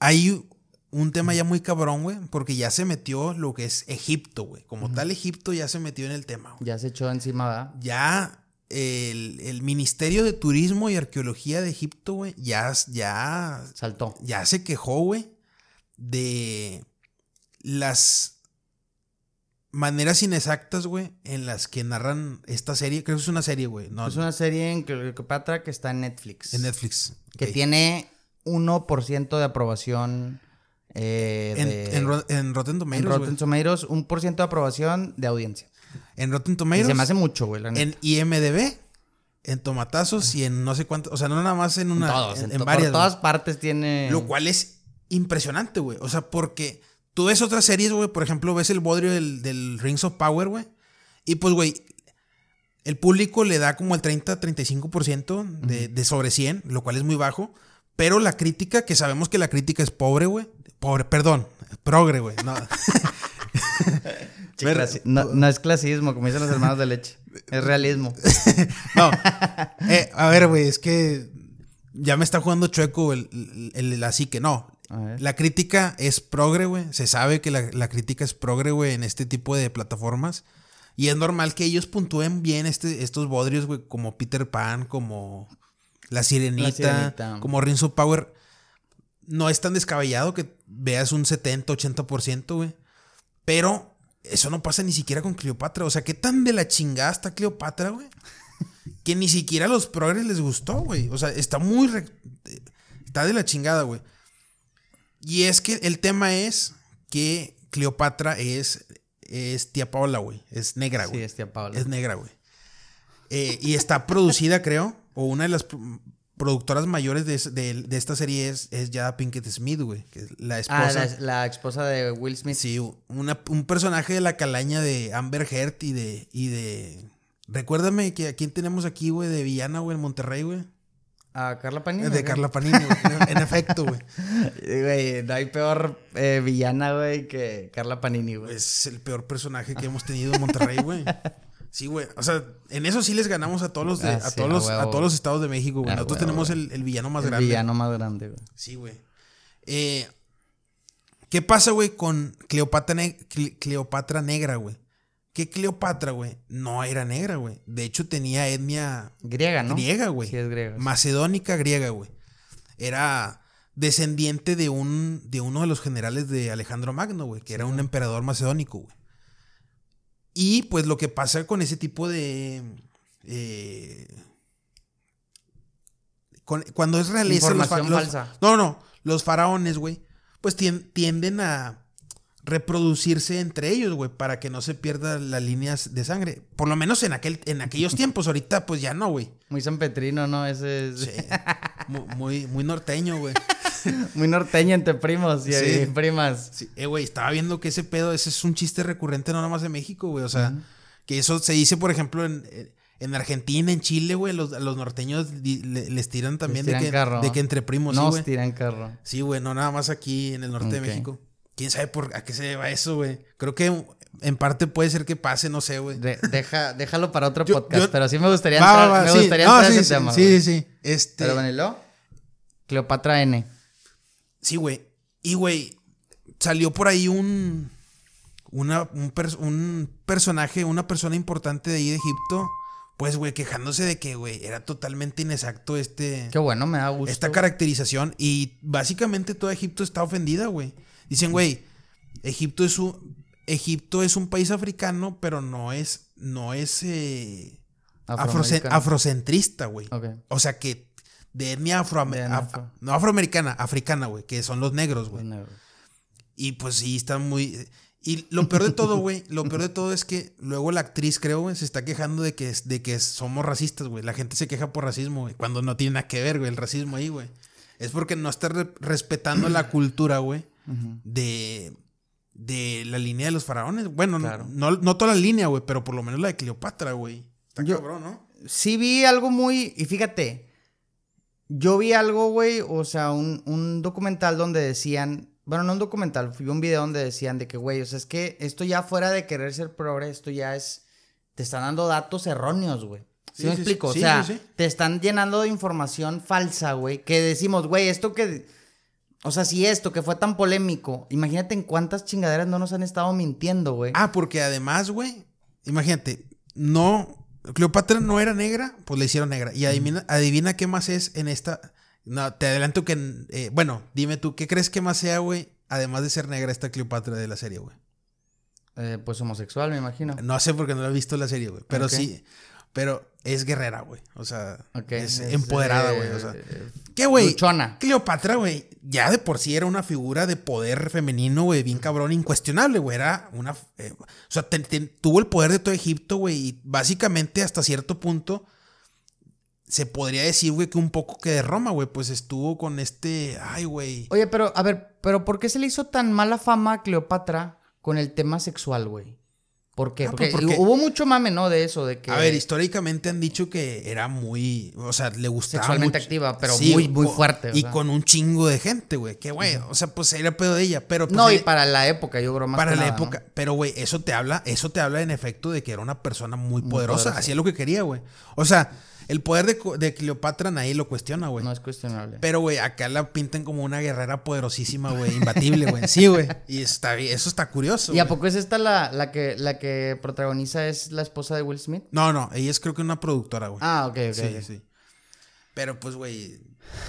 Hay un tema ya muy cabrón, güey, porque ya se metió lo que es Egipto, güey. Como tal, Egipto ya se metió en el tema, güey. Ya se echó encima, ¿verdad? Ya el, el Ministerio de Turismo y Arqueología de Egipto, güey, ya, ya, Saltó. ya se quejó, güey, de las maneras inexactas, güey, en las que narran esta serie. Creo que es una serie, güey. No, Es una serie en Cleopatra que está en Netflix. en Netflix. Que tiene 1% de aprobación. eh, En, de- en en Rotten en Tomatoes, güey. Rotten Tomatoes, un por ciento de aprobación de audiencia. En Rotten Y Tomatoes, se me hace mucho, güey. la neta. en IMDB, en Tomatazos y en no sé cuánto, o sea, no nada más en una, En todos, en, en en to- varias. Por todas güey. partes tiene. Lo cual es impresionante, güey. O sea, porque tú ves otras series, güey, por ejemplo, ves el bodrio del, del Rings of Power, güey. Y pues, güey, el público le da como el 30-35% de, de sobre 100, lo cual es muy bajo. Pero la crítica, que sabemos que la crítica es pobre, güey. Pobre, perdón, progre, güey. No. No, no es clasismo, como dicen los hermanos de leche. Es realismo. No. Eh, a ver, güey, es que ya me está jugando chueco el, el, el así que no. La crítica es progre, güey. Se sabe que la, la crítica es progre, güey, en este tipo de plataformas. Y es normal que ellos puntúen bien este, estos bodrios, güey, como Peter Pan, como La Sirenita, Sirenita. como Rings of Power. No es tan descabellado que veas un 70, 80%, güey. Pero eso no pasa ni siquiera con Cleopatra. O sea, ¿qué tan de la chingada está Cleopatra, güey? Que ni siquiera a los progres les gustó, güey. O sea, está muy... re- Está de la chingada, güey. Y es que el tema es que Cleopatra es, es tía Paola, güey. Es negra, Sí, güey. es tía Paola. Es negra, güey. Eh, y está producida, creo, o una de las pro- productoras mayores de, de- de esta serie es, es Jada Pinkett Smith, güey. Que es la Ah, esposa. la, la esposa de Will Smith. Sí, una- un personaje de la calaña de Amber Heard y de, y de... Recuérdame que a quién tenemos aquí, güey, de villana, güey, en Monterrey, güey. ¿A Carla Panini? De? Carla Panini, güey. En efecto, güey. Güey, no hay peor eh, villana, güey, que Carla Panini, güey. Es el peor personaje que hemos tenido en Monterrey, güey. Sí, güey. O sea, en eso sí les ganamos a todos los, de- Ah, a sí, todos los, a todos los estados de México, güey. A Nosotros huevo, tenemos el, el villano más el grande. villano más grande, güey. Sí, güey. Eh, ¿Qué pasa, güey, con Cleopatra, ne- Cle- Cleopatra negra, güey? Que Cleopatra, güey, no era negra, güey. De hecho, tenía etnia Griega, ¿no? griega, güey. Sí, es griega. sí. Macedónica griega, güey. Era descendiente de un de uno de los generales de Alejandro Magno, güey, que era un emperador macedónico, güey. Y pues lo que pasa con ese tipo de eh, con- cuando es realeza Información los- falsa. no, no, los faraones, güey, pues tien- tienden a reproducirse entre ellos, güey, para que no se pierdan las líneas de sangre. Por lo menos en aquel en aquellos tiempos, ahorita pues ya no, güey. Muy sanpetrino, ¿no? Ese es Sí. Mu- Muy, muy norteño, güey. muy norteño entre primos y, Sí. primas. Sí, eh, güey, estaba viendo que ese pedo, ese es un chiste recurrente no nada más de México, güey. O sea, que eso se dice, por ejemplo, en, en Argentina, en Chile, güey. Los, los norteños les tiran también tiran de, que, carro. de que entre primos, sí, Nos güey. tiran carro. Sí, güey, no nada más aquí en el norte de. México. Quién sabe por a qué se deba eso, güey. Creo que en parte puede ser que pase, no sé, güey. deja, déjalo para otro podcast, pero sí me gustaría entrar, me gustaría entrar sí, ese tema. Sí, sí, sí. Este... Pero venilo. Cleopatra N. Sí, güey. Y, güey, salió por ahí un, una, un, un, personaje, una persona importante de ahí de Egipto, pues, güey, quejándose de que, güey, era totalmente inexacto este... Qué bueno, me da gusto. Esta caracterización. Y básicamente todo Egipto está ofendida, güey. Dicen, güey, Egipto es un... Egipto es un país africano, pero no es... No es... Eh, afrocentrista, güey. O sea que de etnia afro, no afroamericana, africana, güey, que son los negros, güey. Y pues sí, están muy... Y lo peor de todo, güey, lo peor de todo es que luego la actriz, creo, güey, se está quejando de que, de que somos racistas, güey. La gente se queja por racismo, güey, cuando no tiene nada que ver, güey, el racismo ahí, güey. Es porque no está respetando la cultura, güey, de, de la línea de los faraones. Bueno, no, no, toda la línea, güey, pero por lo menos la de Cleopatra, güey. Está cabrón, ¿no? Sí vi algo muy... Y fíjate, yo vi algo, güey, o sea, un, un documental donde decían bueno, no un documental, fui un video donde decían de que, güey, o sea, es que esto ya fuera de querer ser progre, esto ya es. Te están dando datos erróneos, güey. ¿Sí, me explico? o sea, te están llenando de información falsa, güey. Que decimos, güey, esto que. O sea, si esto que fue tan polémico, imagínate en cuántas chingaderas no nos han estado mintiendo, güey. Ah, porque además, güey, imagínate, no. Cleopatra no era negra, pues le hicieron negra. Y adivina, adivina qué más es en esta no, te adelanto que. Eh, bueno, dime tú, ¿qué crees que más sea, güey? Además de ser negra, esta Cleopatra de la serie, güey. Eh, pues homosexual, me imagino. No sé porque no la he visto la serie, güey. Pero sí. Pero es guerrera, güey. O sea, es, empoderada, güey. O sea, eh, ¿qué, güey? Cleopatra, güey, ya de por sí era una figura de poder femenino, güey, bien cabrón, incuestionable, güey. Era una. o sea, tuvo el poder de todo Egipto, güey. Y básicamente, hasta cierto punto se podría decir, güey, que un poco que de Roma, güey, pues estuvo con este, ay, güey. Oye, pero, a ver, pero ¿por qué se le hizo tan mala fama a Cleopatra con el tema sexual, güey? ¿Por qué? Ah, pues porque, hubo mucho mame, ¿no? De eso, de que... A ver, históricamente han dicho que era muy, o sea, le gustaba Sexualmente activa, pero muy, muy fuerte. Y con un chingo de gente, güey. Que, güey, o sea, pues era pedo de ella, pero... Pues, no, y para la época, yo creo más Para la época. Pero, güey, eso te habla, eso te habla en efecto de que era una persona muy, poderosa. Hacía lo que quería, güey. O sea... El poder de, de Cleopatra nadie lo cuestiona, güey. No es cuestionable. Pero, güey, acá la pintan como una guerrera poderosísima, güey, imbatible, güey. Sí, güey. Y está, eso está curioso. ¿Y a poco es esta la, la, que, la que protagoniza es la esposa de Will Smith? No, no, ella es creo que una productora, güey. Ah, ok, ok. Sí, sí. Pero, pues, güey.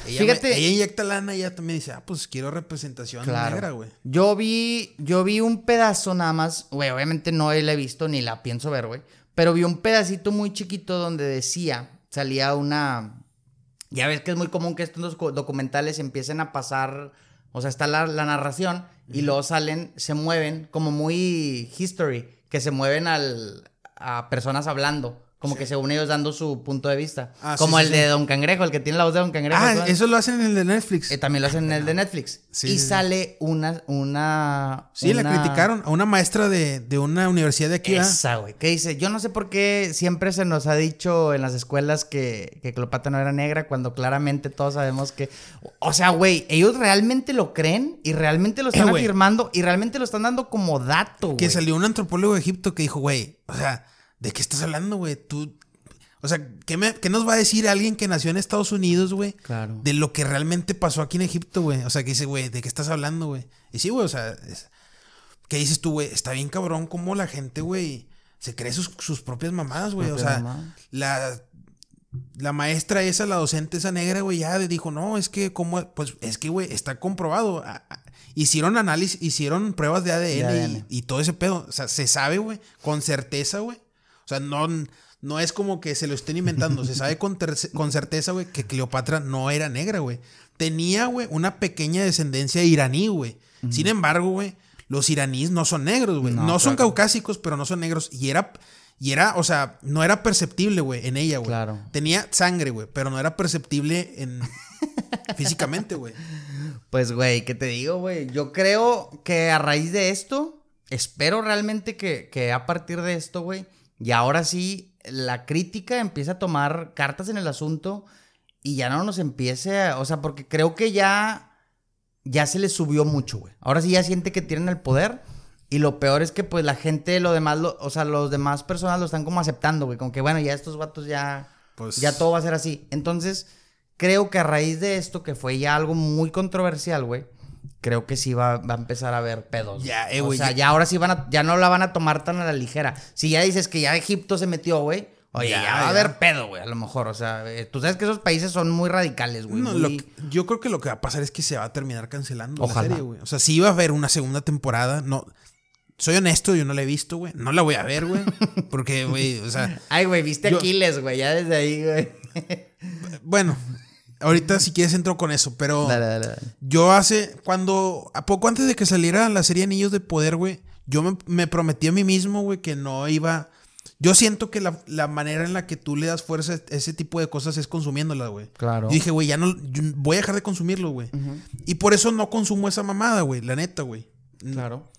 Ella, Fíjate, ella inyecta lana y ella también dice, ah, pues quiero representación negra, güey. Yo vi, yo vi un pedazo nada más, güey, obviamente no la he visto ni la pienso ver, güey. Pero vi un pedacito muy chiquito donde decía salía una... Ya ves que es muy común que estos documentales empiecen a pasar, o sea, está la, narración y luego salen, se mueven como muy history, que se mueven al, a personas hablando. Como que según ellos dando su punto de vista. Ah, como el de Don Cangrejo, el que tiene la voz de Don Cangrejo. Ah, eso lo hacen en el de Netflix. Eh, también lo hacen en el de Netflix. y sale una, una... Sí, la criticaron a una maestra de, una universidad de aquí. Esa, güey. Que dice, yo no sé por qué siempre se nos ha dicho en las escuelas que, que Cleopatra no era negra cuando claramente todos sabemos que... O sea, güey, ellos realmente lo creen y realmente lo están eh, afirmando y realmente lo están dando como dato, güey. Que salió un antropólogo de Egipto que dijo, güey, o sea... ¿De qué estás hablando, güey? Tú. O sea, ¿qué, nos va a decir alguien que nació en Estados Unidos, güey? Claro. De lo que realmente pasó aquí en Egipto, güey. O sea, que dice, güey, ¿de qué estás hablando, güey? Y sí, güey, o sea, ¿qué dices tú, güey? Está bien cabrón cómo la gente, güey, se cree sus, propias mamadas, güey. O sea, la, la maestra esa, la docente esa negra, güey, ya dijo, no, es que, como, pues, es que, güey, está comprobado. Hicieron análisis, hicieron pruebas de ADN, Y, y, todo ese pedo. O sea, se sabe, güey, con certeza, güey sea, no, no es como que se lo estén inventando. Se sabe con, con certeza, güey, que Cleopatra no era negra, güey. Tenía, güey, una pequeña descendencia iraní, güey. Sin embargo, güey, los iraníes no son negros, güey. No, son caucásicos, pero no son negros. Y era, y era, o sea, no era perceptible, güey, en ella, güey. Claro. Tenía sangre, güey, pero no era perceptible en físicamente, güey. Pues, güey, ¿qué te digo, güey? Yo creo que a raíz de esto, espero realmente que, que a partir de esto, güey, y ahora sí, la crítica empieza a tomar cartas en el asunto y ya no nos empiece a, o sea, porque creo que ya ya se les subió mucho, güey. Ahora sí ya siente que tienen el poder. Y lo peor es que, pues, la gente, lo demás, o sea, los demás personas lo están como aceptando, güey. Como que, bueno, ya estos vatos ya. Pues... Ya todo va a ser así. Entonces, creo que a raíz de esto, que fue ya algo muy controversial, güey. Creo que sí va, va, a empezar a haber pedos. Ya, eh, güey. O sea, ya ahora sí van a, ya no la van a tomar tan a la ligera. Si ya dices que ya Egipto se metió, güey Oye, ya, va a haber pedo, güey, a lo mejor. O sea, eh, tú sabes que esos países son muy radicales, güey. No, yo creo que lo que va a pasar es que se va a terminar cancelando la serie, güey. O sea, si iba a haber una segunda temporada, no. Soy honesto, yo no la he visto, güey. No la voy a ver, güey. Porque, güey, o sea. Ay, güey, viste Aquiles, güey, ya desde ahí, güey. bueno, ahorita si quieres entro con eso, pero. Dale, dale, dale. Yo hace. Cuando. A poco antes de que saliera la serie Anillos de Poder, güey. Yo me, me prometí a mí mismo, güey, que no iba yo siento que la, manera en la que tú le das fuerza a ese tipo de cosas es consumiéndola, güey. Claro. Yo dije, güey, ya no. voy a dejar de consumirlo, güey. Y por eso no consumo esa mamada, güey. La neta, güey. Claro.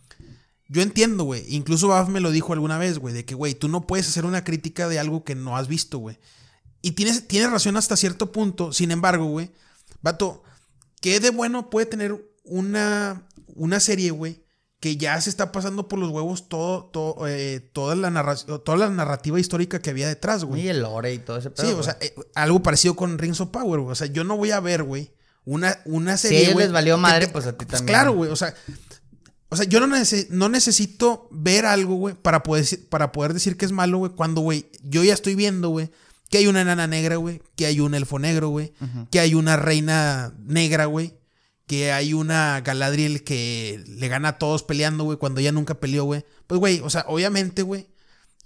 Yo entiendo, güey. Incluso Baf me lo dijo alguna vez, güey. De que, güey, tú no puedes hacer una crítica de algo que no has visto, güey. Y tienes, tienes razón hasta cierto punto. Sin embargo, güey. Vato, ¿qué de bueno puede tener una, una serie, güey? que ya se está pasando por los huevos todo, todo eh, toda, la toda la narrativa histórica que había detrás, güey. Y el lore y todo ese pedo. Sí, o sea, eh, algo parecido con Rings of Power, güey. O sea, yo no voy a ver, güey, una, una serie. Si a les valió madre, pues a ti pues también. Claro, güey. O sea, o sea, yo no, no necesito ver algo, güey, para poder, para poder decir que es malo, güey, cuando, güey, yo ya estoy viendo, güey, que hay una enana negra, güey, que hay un elfo negro, güey, que hay una reina negra, güey, que hay una Galadriel que le gana a todos peleando, güey, cuando ella nunca peleó, güey. Pues, güey, o sea, obviamente, güey,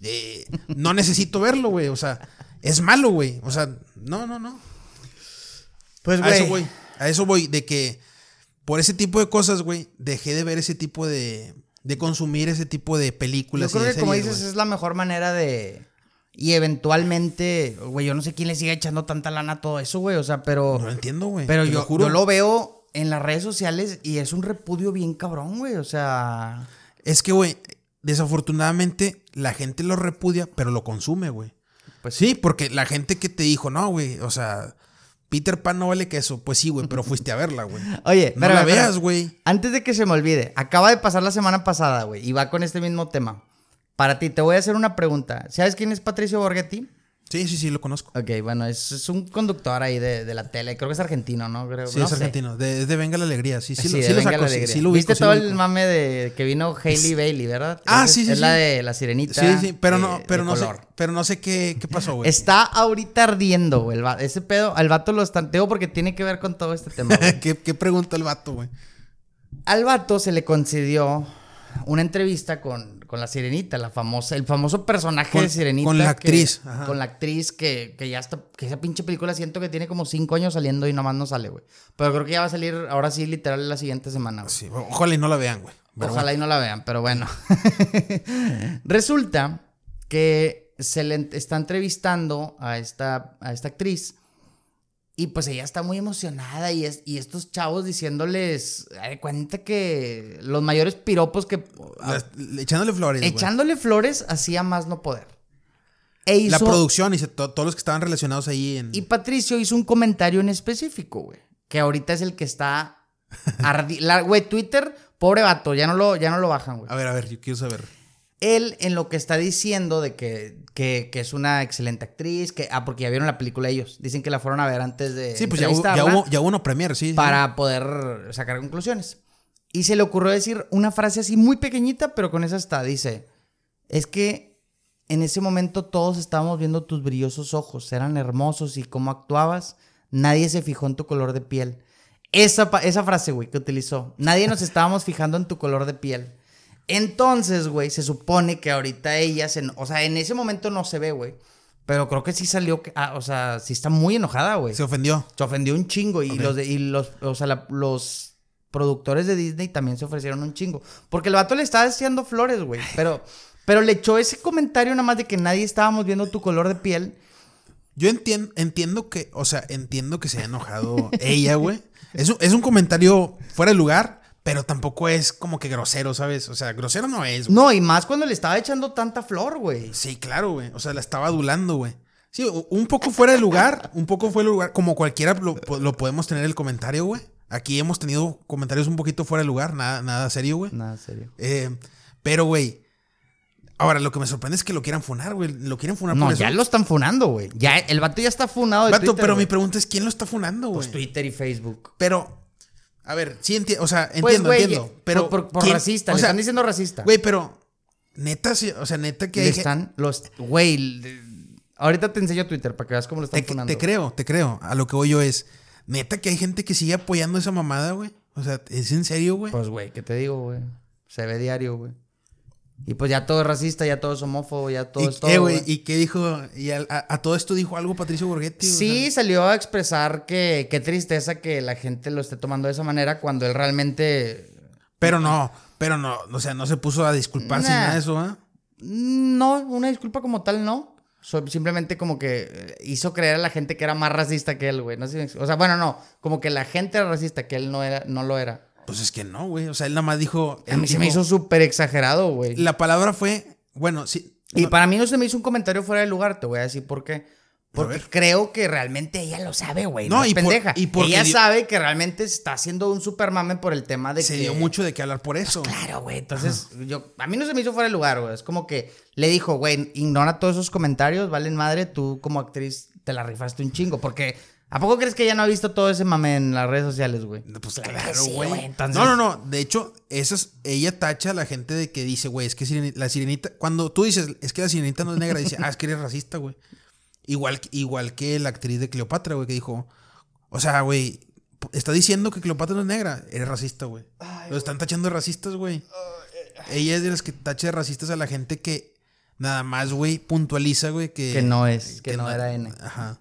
eh, no necesito verlo, güey. O sea, es malo, güey. O sea, no, no, no. Pues, güey. A eso voy. A eso voy, de que por ese tipo de cosas, güey, dejé de ver ese tipo de. de consumir ese tipo de películas. Yo creo que, como dices, es la mejor manera de. Y eventualmente, güey, yo no sé quién le sigue echando tanta lana a todo eso, güey. O sea, pero. No lo entiendo, güey. Pero yo, yo lo veo en las redes sociales y es un repudio bien cabrón, güey. O sea. Es que, güey, desafortunadamente la gente lo repudia, pero lo consume, güey. Pues sí, porque la gente que te dijo, no, güey, o sea, Peter Pan no vale queso. Pues sí, güey, pero fuiste a verla, güey. Oye, no la veas, güey. Antes de que se me olvide, acaba de pasar la semana pasada, güey, y va con este mismo tema. Para ti, te voy a hacer una pregunta. ¿Sabes quién es Patricio Borghetti? Sí, sí, sí, lo conozco. Ok, bueno, es, un conductor ahí de, la tele. Creo que es argentino, ¿no? Creo, sí, es argentino. De, de, Venga la Alegría. Sí, sí, sí, lo, saco, sí, lo ¿Viste todo el mame de que vino Hailey Bailey, verdad? Ah, sí, sí. Es la de la sirenita. Sí, sí, pero no, pero no sé, pero no sé qué, qué pasó, güey. Está ahorita ardiendo, güey. Ese pedo, al vato lo estanteo porque tiene que ver con todo este tema. ¿Qué, ¿Qué pregunta el vato, güey? Al vato se le concedió una entrevista con, con la sirenita, la famosa, el famoso personaje de sirenita. Con la actriz. con la actriz que, ya está, que esa pinche película siento que tiene como cinco años saliendo y nomás no sale, güey. Pero creo que ya va a salir ahora sí, literal, la siguiente semana, Sí, ojalá y no la vean, güey. Ojalá y no la vean, pero bueno. Resulta que se le está entrevistando a esta, a esta actriz y pues ella está muy emocionada y, es, y estos chavos diciéndoles, de cuenta que los mayores piropos que... echándole flores. Echándole flores hacía más no poder. E la producción y todos los que estaban relacionados ahí en... Y Patricio hizo un comentario en específico, güey. Que ahorita es el que está... Güey, Twitter, pobre vato, ya no lo, ya no lo bajan, güey. A ver, a ver, yo quiero saber él en lo que está diciendo de que, que, es una excelente actriz, que, ah, porque ya vieron la película ellos, dicen que la fueron a ver antes de... Sí, pues ya hubo, ya hubo, ya uno premier, sí. Para poder sacar conclusiones. Y se le ocurrió decir una frase así muy pequeñita, pero con esa está, dice, es que en ese momento todos estábamos viendo tus brillosos ojos, eran hermosos y cómo actuabas, nadie se fijó en tu color de piel. Esa, esa frase, güey, que utilizó, nadie nos estábamos fijando en tu color de piel. Entonces, güey, se supone que ahorita ella se... O sea, en ese momento no se ve, güey. Pero creo que sí salió... Ah, o sea, sí está muy enojada, güey. Se ofendió. Se ofendió un chingo. Y los... y los o sea, los productores de Disney también se ofrecieron un chingo. Porque el vato le estaba deseando flores, güey. Pero... Pero le echó ese comentario nada más de que nadie estábamos viendo tu color de piel. Yo entiendo, entiendo que, o sea, entiendo que se haya enojado ella, güey. Es es un comentario fuera de lugar, pero tampoco es como que grosero, ¿sabes? O sea, grosero no es. No, y más cuando le estaba echando tanta flor, güey. Sí, claro, güey. O sea, la estaba adulando, güey. Sí, un poco fuera de lugar, un poco fuera de lugar, como cualquiera lo, podemos tener el comentario, güey. Aquí hemos tenido comentarios un poquito fuera de lugar, nada, nada serio, güey. Nada serio. Eh, pero, güey. Ahora, lo que me sorprende es que lo quieran funar, güey. Lo quieren funar No, por eso. ya lo están funando, güey. Ya, el vato ya está funado de Vato, Twitter, pero güey. mi pregunta es: ¿quién lo está funando, güey? Pues Twitter y Facebook. Pero, a ver, sí entiendo, o sea, Pues, entiendo, güey, entiendo. Pero, por, por- racista, O le sea, están diciendo racista. Güey, pero, neta, sí, o sea, neta que Le hay gen- están, los, güey, ahorita te enseño Twitter para que veas cómo lo están te, funando. te creo, te creo. A lo que voy yo es, neta que hay gente que sigue apoyando esa mamada, güey. O sea, ¿es en serio, güey? Pues, güey, ¿qué te digo, güey? Se ve diario, güey. Y pues ya todo es racista, ya todo es homófobo, ya todo ¿Y, es todo. eh. ¿Y qué dijo? ¿Y a, a todo esto dijo algo Patricio Borghetti? O Sí, sea, salió a expresar que qué tristeza que la gente lo esté tomando de esa manera cuando él realmente pero no, pero no, o sea, no se puso a disculparse ni Nah. nada de eso, ¿ah? No, una disculpa como tal, no. So- simplemente como que eh, hizo creer a la gente que era más racista que él, güey. No sé o sea, bueno, no. Como que la gente era racista, que él no, era, no lo era. Pues es que no, güey. O sea, él nada más dijo. A mí se me hizo súper exagerado, güey. La palabra fue, bueno, sí. Y no, para mí no se me hizo un comentario fuera de lugar, te voy a decir por qué. Porque creo que realmente ella lo sabe, güey. No, No, es y por- pendeja. y porque ella dio- sabe que realmente está haciendo un supermame por el tema de se que... dio mucho de qué hablar por eso. Claro, güey. Entonces, yo, a mí no se me hizo fuera de lugar, güey. Es como que le dijo, güey, ignora todos esos comentarios, valen madre, tú como actriz te la rifaste un chingo. Porque, ¿a poco crees que ella no ha visto todo ese mame en las redes sociales, güey? Pues Claro sí, güey. entonces- No, no, no. De hecho, eso es- ella tacha a la gente de que dice, güey, es que la sirenita. Cuando tú dices, es que la sirenita no es negra, dice, ah, es que eres racista, güey. Igual, igual que la actriz de Cleopatra, güey, que dijo, o sea, güey, está diciendo que Cleopatra no es negra, eres racista, güey. Lo están tachando de racistas, güey. Ella es de las que tacha de racistas a la gente que nada más, güey, puntualiza, güey, que. Que no es, que no era N. Ajá.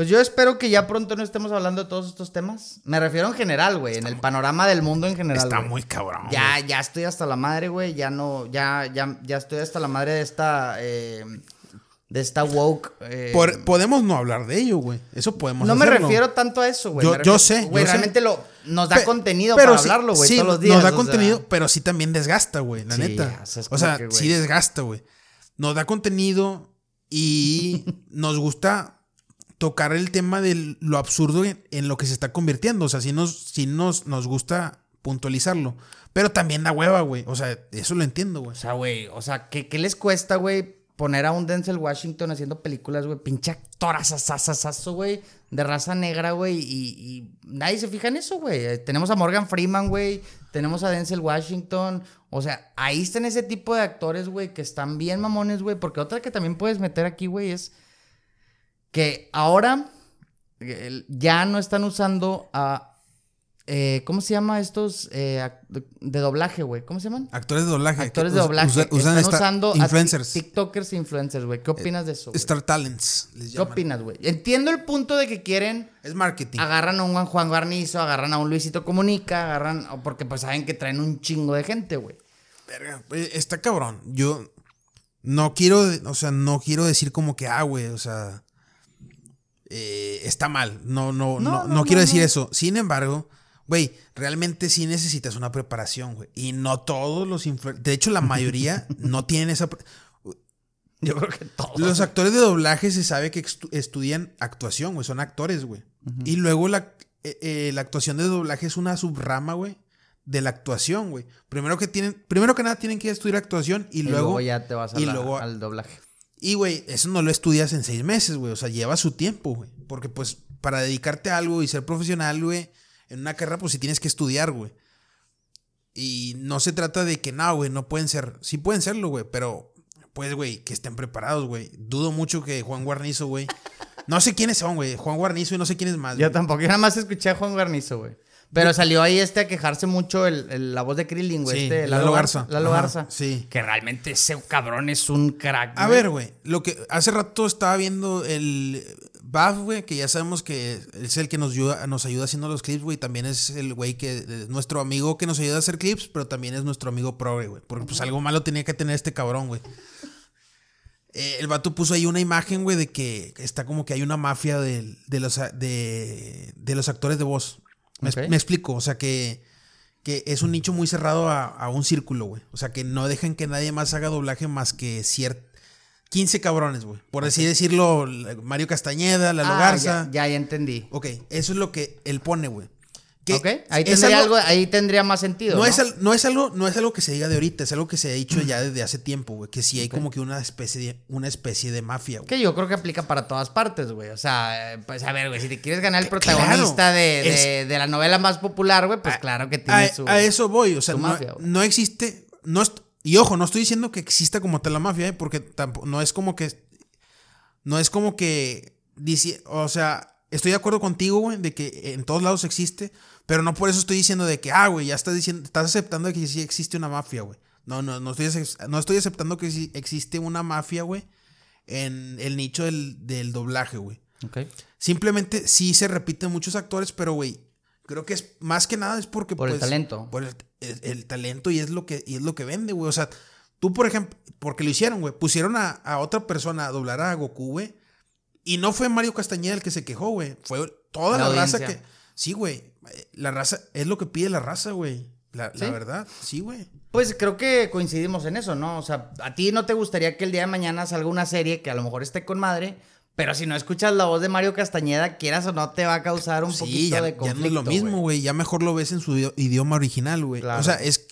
Pues yo espero que ya pronto no estemos hablando de todos estos temas. Me refiero en general, güey, en el panorama del mundo en general. Está muy cabrón. Ya, ya estoy hasta la madre, güey. Ya no, ya, ya, ya estoy hasta la madre de esta, eh, de esta woke. eh, Por- podemos no hablar de ello, güey. Eso podemos no me hacerlo. refiero tanto a eso, güey. Yo- Me sé, Güey, sé. realmente lo, nos da Pe- contenido pero para sí- hablarlo, güey, sí, todos los días. Nos da sea. contenido, pero sí también desgasta, güey, la Sí, neta. o sea, O que, sí desgasta, güey. Nos da contenido y nos gusta tocar el tema de lo absurdo en, lo que se está convirtiendo. O sea, sí nos, nos, nos gusta puntualizarlo. Pero también da hueva, güey. O sea, eso lo entiendo, güey. O sea, güey, o sea, ¿qué, qué les cuesta, güey, poner a un Denzel Washington haciendo películas, güey? Pinche actorazazazazo, güey, de raza negra, güey, y, y nadie se fija en eso, güey. Eh, Tenemos a Morgan Freeman, güey, tenemos a Denzel Washington, o sea, ahí están ese tipo de actores, güey, que están bien mamones, güey, porque otra que también puedes meter aquí, güey, es que ahora el- ya no están usando a... eh, ¿Cómo se llama estos eh, de, doblaje, güey? ¿Cómo se llaman? Actores de doblaje. Actores de doblaje. usa- usan están usando influencers. tik- TikTokers e influencers, güey. ¿Qué opinas de eso? Star Talents. Les ¿Qué opinas, güey? Entiendo el punto de que quieren Es marketing. agarran a un Juan- Juan Garnizo, agarran a un Luisito Comunica, agarran porque pues saben que traen un chingo de gente, güey. Verga, eh, está cabrón. Yo no quiero, o sea, no quiero decir como que, ah, güey, o sea, eh, está mal. No, no, no, No, no, no, quiero decir eso. Sin embargo, güey, realmente sí necesitas una preparación, güey. Y no todos los influ- De hecho, la mayoría no tienen esa. Yo creo que todos. Los actores de doblaje se sabe que estu- estudian actuación, güey. Son actores, güey. Y luego la, eh, eh, la actuación de doblaje es una subrama, güey, de la actuación, güey. Primero que tienen, primero que nada tienen que estudiar actuación y, y luego, luego, ya te vas a y la- luego- al doblaje. Y, güey, eso no lo estudias en seis meses, güey. O sea, lleva su tiempo, güey. Porque, pues, para dedicarte a algo y ser profesional, güey, en una carrera, pues sí tienes que estudiar, güey. Y no se trata de que, no, güey, no pueden ser. Sí pueden serlo, güey, pero, pues, güey, que estén preparados, güey. Dudo mucho que Juan Guarnizo, güey. No sé quiénes son, güey. Juan Guarnizo y no sé quiénes más. Yo tampoco, yo nada más escuché a Juan Garnizo, güey. Pero salió ahí este a quejarse mucho el, el- la voz de Krillin, güey. Sí, este, Lalo Garza. Lalo Ajá, Garza. sí. Que realmente ese cabrón es un crack. A güey. ver, güey, lo que hace rato estaba viendo el Baf, güey, que ya sabemos que es el que nos ayuda, nos ayuda haciendo los clips, güey. También es el güey que es nuestro amigo que nos ayuda a hacer clips, pero también es nuestro amigo progre, güey. Porque pues algo malo tenía que tener este cabrón, güey. Eh, el vato puso ahí una imagen, güey, de que está como que hay una mafia de, de los, de los actores de voz. Me, explico, o sea que, que es un nicho muy cerrado a, a un círculo, güey. O sea que no dejan que nadie más haga doblaje más que cierto 15 cabrones, güey. Por así decirlo, Mario Castañeda, Lalo Ah, Garza. Ya, ya, ya entendí. Ok, eso es lo que él pone, güey. Ok, ahí tendría, algo, ahí tendría más sentido. No, Es, no, es algo, no es algo que se diga de ahorita, es algo que se ha dicho ya desde hace tiempo, güey. Que sí hay como que una especie de, una especie de mafia, güey. Que yo creo que aplica para todas partes, güey. O sea, pues a ver, güey, si te quieres ganar el protagonista de, de, la novela más popular, güey, pues claro que tiene a, su. A eso voy, o sea, no, no, existe. No y ojo, no estoy diciendo que exista como tal la mafia, ¿eh? porque tampoco, no es como que. No es como que. Dice, o sea, estoy de acuerdo contigo, güey, de que en todos lados existe, pero no por eso estoy diciendo de que, ah, güey, ya estás diciendo, estás aceptando que sí existe una mafia, güey. No, no, no estoy, no estoy aceptando que sí existe una mafia, güey, en el nicho del, doblaje, güey. Ok. Simplemente sí se repiten muchos actores, pero, güey, creo que es más que nada es porque... Por el pues, talento. Por el, talento y es lo que, y es lo que vende, güey. O sea, tú, por ejemplo, porque lo hicieron, güey, pusieron a, a otra persona a doblar a Goku, güey y no fue Mario Castañeda el que se quejó, güey. Fue toda la, raza que. Sí, güey. La raza es lo que pide la raza, güey. La, verdad, sí, güey. Pues creo que coincidimos en eso, ¿no? O sea, a ti no te gustaría que el día de mañana salga una serie que a lo mejor esté con madre, pero si no escuchas la voz de Mario Castañeda, quieras o no, te va a causar un poquito de conflicto. Ya no es lo mismo, güey. Ya mejor lo ves en su idioma original, güey. O sea, es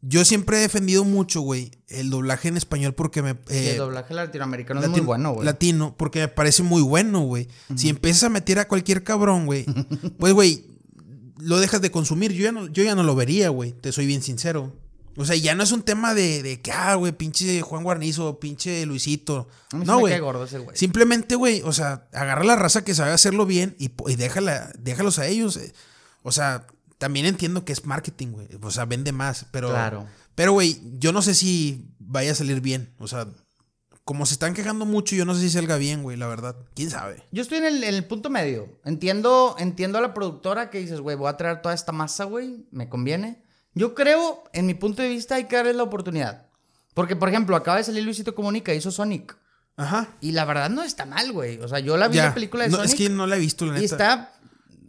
yo siempre he defendido mucho, güey, el doblaje en español porque me... el doblaje latinoamericano es muy bueno, güey. Latino, porque me parece muy bueno, güey. Si empiezas a meter a cualquier cabrón, güey, pues, güey, lo dejas de consumir. Yo ya no, yo ya no lo vería, güey, te soy bien sincero. O sea, ya no es un tema de, de que, ah, güey, pinche Juan Guarnizo, pinche Luisito. no, güey. Simplemente, güey, o sea, agarra la raza que sabe hacerlo bien y, y déjala, déjalos a ellos. Eh. O sea, también entiendo que es marketing, güey. O sea, vende más, pero. Claro. Pero, güey, yo no sé si vaya a salir bien. O sea, como se están quejando mucho, yo no sé si salga bien, güey, la verdad. ¿Quién sabe? Yo estoy en el, punto medio. Entiendo, entiendo a la productora que dices, güey, voy a traer toda esta masa, güey, me conviene. Yo creo, en mi punto de vista, hay que darle la oportunidad. Porque, por ejemplo, acaba de salir Luisito Comunica, hizo Sonic. Ajá. Y la verdad no está mal, güey. O sea, yo la vi en la película de no, Sonic. Es que no la he visto, la neta. Y está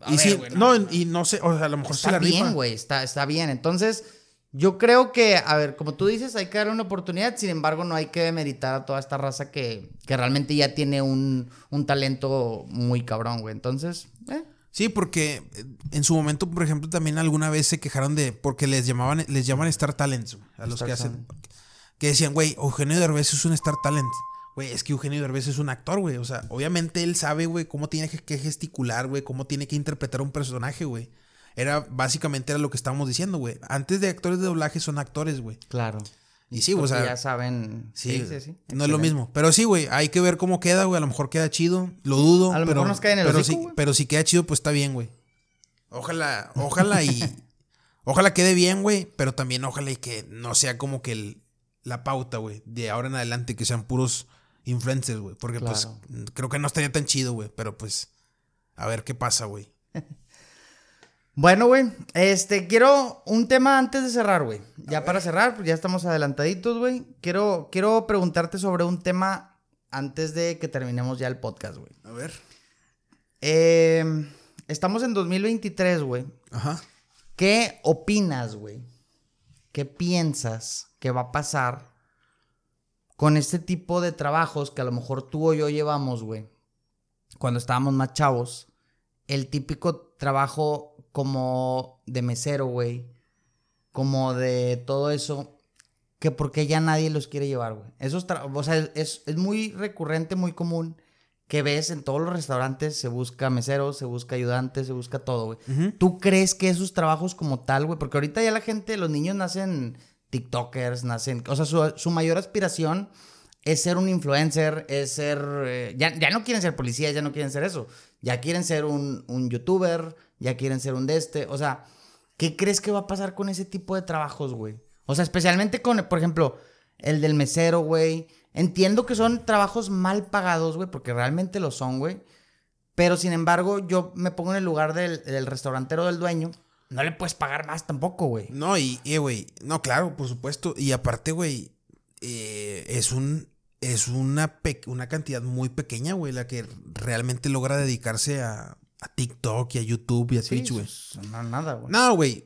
y no, y no sé, o sea, a lo mejor está bien, güey, está, está bien. Entonces, yo creo que, a ver, como tú dices, hay que darle una oportunidad, sin embargo, no hay que demeritar a toda esta raza que, que realmente ya tiene un, un talento muy cabrón, güey. Entonces, eh. Sí, porque en su momento, por ejemplo, también alguna vez se quejaron de, porque les llamaban, les llaman Star Talents, a los que hacen, que decían, güey, Eugenio Derbez es un Star Talent. Güey, es que Eugenio Derbez es un actor, güey. O sea, obviamente él sabe, güey, cómo tiene que gesticular, güey, cómo tiene que interpretar un personaje, güey. Era, básicamente era lo que estábamos diciendo, güey. Antes de actores de doblaje son actores, güey. Claro. Y sí, o sea. Ya saben. Sí, sí, sí. No es lo mismo. Pero sí, güey, hay que ver cómo queda, güey. A lo mejor queda chido. Lo dudo. A lo pero, mejor nos cae en el pero, sí, pero si queda chido, pues está bien, güey. Ojalá, ojalá y. ojalá quede bien, güey. Pero también ojalá y que no sea como que el, la pauta, güey. De ahora en adelante, que sean puros influencers, güey. Porque pues creo que no estaría tan chido, güey. Pero pues a ver qué pasa, güey. bueno, güey. Este, quiero un tema antes de cerrar, güey. Ya para cerrar, pues ya estamos adelantaditos, güey. Quiero, quiero preguntarte sobre un tema antes de que terminemos ya el podcast, güey. A ver. Eh, estamos en 2023, güey. Ajá. ¿Qué opinas, güey? ¿Qué piensas que va a pasar con este tipo de trabajos que a lo mejor tú o yo llevamos, güey, cuando estábamos más chavos, el típico trabajo como de mesero, güey, como de todo eso, que porque ya nadie los quiere llevar, güey. Esos o sea, es, es, muy recurrente, muy común que ves en todos los restaurantes, se busca mesero, se busca ayudante, se busca todo, güey. ¿Tú crees que esos trabajos como tal, güey? Porque ahorita ya la gente, los niños nacen TikTokers, nacen. O sea, su, mayor aspiración es ser un influencer, es ser. Eh, ya, no quieren ser policías, ya no quieren ser eso. Ya quieren ser un, youtuber, ya quieren ser un de este. O sea, ¿qué crees que va a pasar con ese tipo de trabajos, güey? O sea, especialmente con, por ejemplo, el del mesero, güey. Entiendo que son trabajos mal pagados, güey, porque realmente lo son, güey. Pero sin embargo, yo me pongo en el lugar del, del restaurantero del dueño no le puedes pagar más tampoco, güey. No, y, güey, no, claro, por supuesto. Y aparte, güey, eh, es un, es una, una cantidad muy pequeña, güey, la que realmente logra dedicarse a, TikTok y a YouTube y a Twitch, güey. No, nada, güey. No, güey.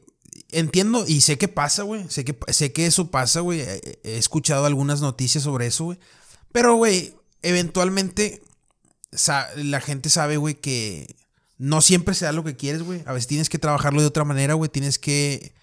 Entiendo y sé que pasa, güey. Sé que, sé que eso pasa, güey. He escuchado algunas noticias sobre eso, güey. Pero, güey, eventualmente la gente sabe, güey, que no siempre se da lo que quieres, güey. A veces tienes que trabajarlo de otra manera, güey. Tienes que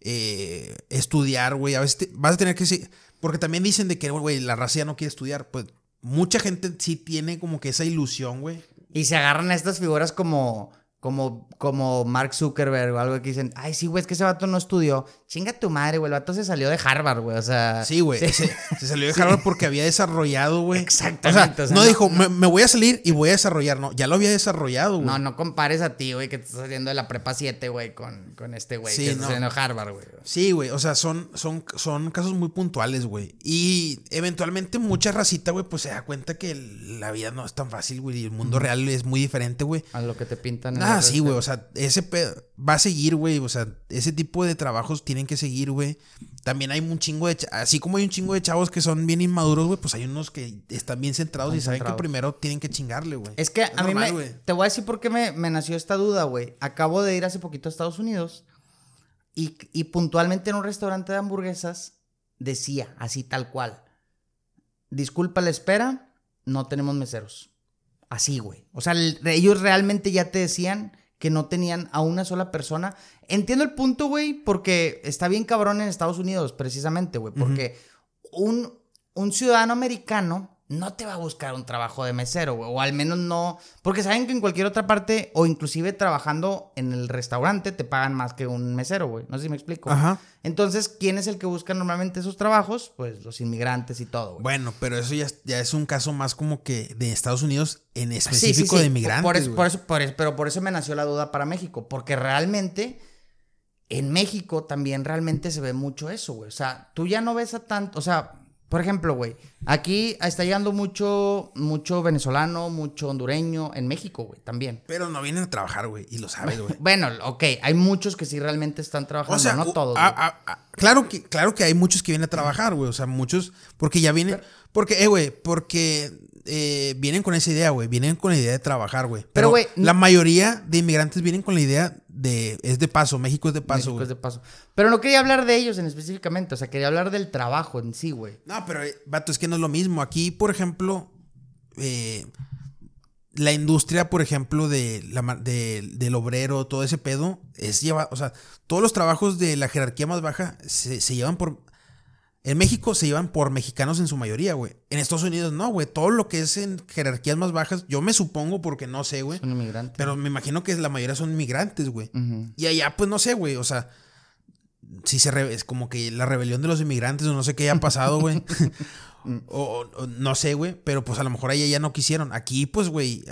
eh, estudiar, güey. A veces vas a tener que... Porque también dicen de que, güey, la raza ya no quiere estudiar. Pues mucha gente sí tiene como que esa ilusión, güey. Y se agarran a estas figuras como como, como Mark Zuckerberg o algo que dicen, ay, sí, güey, es que ese vato no estudió. Chinga tu madre, güey, el vato se salió de Harvard, güey, o sea. Sí, güey, se, salió de Harvard porque había desarrollado, güey. Exactamente. O sea, no, dijo, Me, voy a salir y voy a desarrollar, no, ya lo había desarrollado, güey. No, no compares a ti, güey, que estás saliendo de la prepa 7, güey, con, con este güey que está saliendo de Harvard, güey. Sí, güey, o sea, son, son, son casos muy puntuales, güey. Y eventualmente mucha racita, güey, pues se da cuenta que la vida no es tan fácil, güey, y el mundo real es muy diferente, güey. A lo que te pintan. Ah, sí, güey. O sea, ese va a seguir, güey. O sea, ese tipo de trabajos tienen que seguir, güey. También hay un chingo de. Así como hay un chingo de chavos que son bien inmaduros, güey, pues hay unos que están bien centrados y saben que primero tienen que chingarle, güey. Es que a mí me. Te voy a decir por qué me, nació esta duda, güey. Acabo de ir hace poquito a Estados Unidos y, y puntualmente en un restaurante de hamburguesas decía, así tal cual. Disculpa la espera, no tenemos meseros. Así, güey. O sea, ellos realmente ya te decían que no tenían a una sola persona. Entiendo el punto, güey, porque está bien cabrón en Estados Unidos, precisamente, güey. Porque un, un ciudadano americano no te va a buscar un trabajo de mesero, güey. O al menos no. Porque saben que en cualquier otra parte, o inclusive trabajando en el restaurante, te pagan más que un mesero, güey. No sé si me explico. Ajá. Entonces, ¿quién es el que busca normalmente esos trabajos? Pues los inmigrantes y todo, güey. Bueno, pero eso ya, ya es un caso más como que de Estados Unidos en específico de inmigrantes. Por eso, por eso, por eso, pero por eso me nació la duda para México. Porque realmente. En México también realmente se ve mucho eso, güey. O sea, tú ya no ves a tanto, o sea, por ejemplo, güey, aquí está llegando mucho, mucho venezolano, mucho hondureño en México, güey, también. Pero no vienen a trabajar, güey, y lo sabes, güey. bueno, ok, hay muchos que sí realmente están trabajando, o sea, no todos. claro, que, claro que hay muchos que vienen a trabajar, güey, o sea, muchos, porque ya vienen, porque, eh, güey, porque eh, vienen con esa idea, güey. Vienen con la idea de trabajar, güey. Pero, güey. La mayoría de inmigrantes vienen con la idea de. Es de paso. México es de paso, México es de paso. Pero no quería hablar de ellos en específicamente. O sea, quería hablar del trabajo en sí, güey. No, pero, eh, vato, es que no es lo mismo. Aquí, por ejemplo. Eh, la industria, por ejemplo, de la, del obrero, todo ese pedo, es llevar, o sea, todos los trabajos de la jerarquía más baja se, se llevan por, en México se llevan por mexicanos en su mayoría, güey. En Estados Unidos no, güey. Todo lo que es en jerarquías más bajas, yo me supongo porque no sé, güey. Son inmigrantes. Pero me imagino que la mayoría son inmigrantes, güey. Y allá, pues no sé, güey. O sea, si se es como que la rebelión de los inmigrantes o no sé qué haya pasado, güey. o, no sé, güey. Pero pues a lo mejor allá ya no quisieron. Aquí, pues, güey,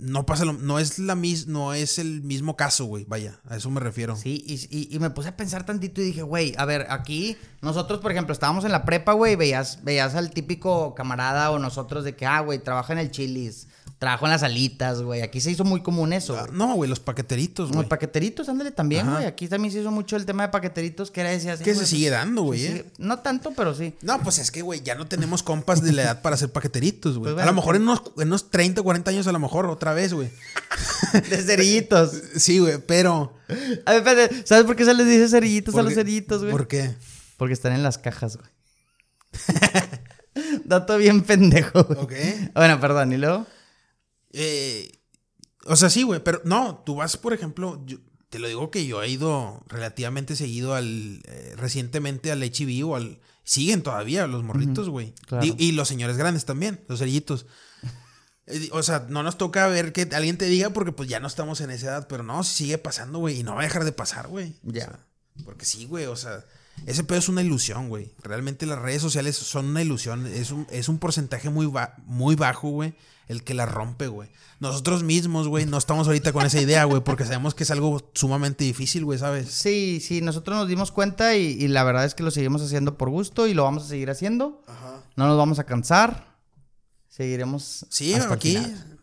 no pasa lo, no es la mis, no es el mismo caso, güey. Vaya, a eso me refiero. Sí, y, y, me puse a pensar tantito y dije, güey, a ver, aquí nosotros, por ejemplo, estábamos en la prepa, güey, veías, veías al típico camarada o nosotros de que, ah, güey, trabaja en el chilis Trabajo en las alitas, güey. Aquí se hizo muy común eso. No, güey, los paqueteritos, güey. Los paqueteritos, ándale también, güey. Aquí también se hizo mucho el tema de paqueteritos, que era decía Que se sigue dando, güey, eh. No tanto, pero sí. No, pues es que, güey, ya no tenemos compas de la edad para hacer paqueteritos, güey. Pues a lo mejor en unos, en unos 30, 40 años, a lo mejor, otra vez, güey. de cerillitos. sí, güey, pero. A ver, espérate, ¿sabes por qué se les dice cerillitos a los cerillitos, güey? ¿Por qué? Porque están en las cajas, güey. Dato bien pendejo, güey. Ok. Bueno, perdón, ¿y luego? Eh, o sea, sí, güey, pero no, tú vas, por ejemplo, te lo digo que yo he ido relativamente seguido al, eh, recientemente al HIV o al... Siguen todavía los morritos, güey. y, los señores grandes también, los cerillitos. Eh, o sea, no nos toca ver que alguien te diga porque pues ya no estamos en esa edad, pero no, sigue pasando, güey, y no va a dejar de pasar, güey. Ya. porque sí, güey, o sea, ese pedo es una ilusión, güey. Realmente las redes sociales son una ilusión, es un, es un porcentaje muy, muy bajo, güey el que la rompe, güey. Nosotros mismos, güey, no estamos ahorita con esa idea, güey, porque sabemos que es algo sumamente difícil, güey, ¿sabes? Sí, sí, nosotros nos dimos cuenta y, la verdad es que lo seguimos haciendo por gusto y lo vamos a seguir haciendo. Ajá. No nos vamos a cansar. Seguiremos. Sí, aquí,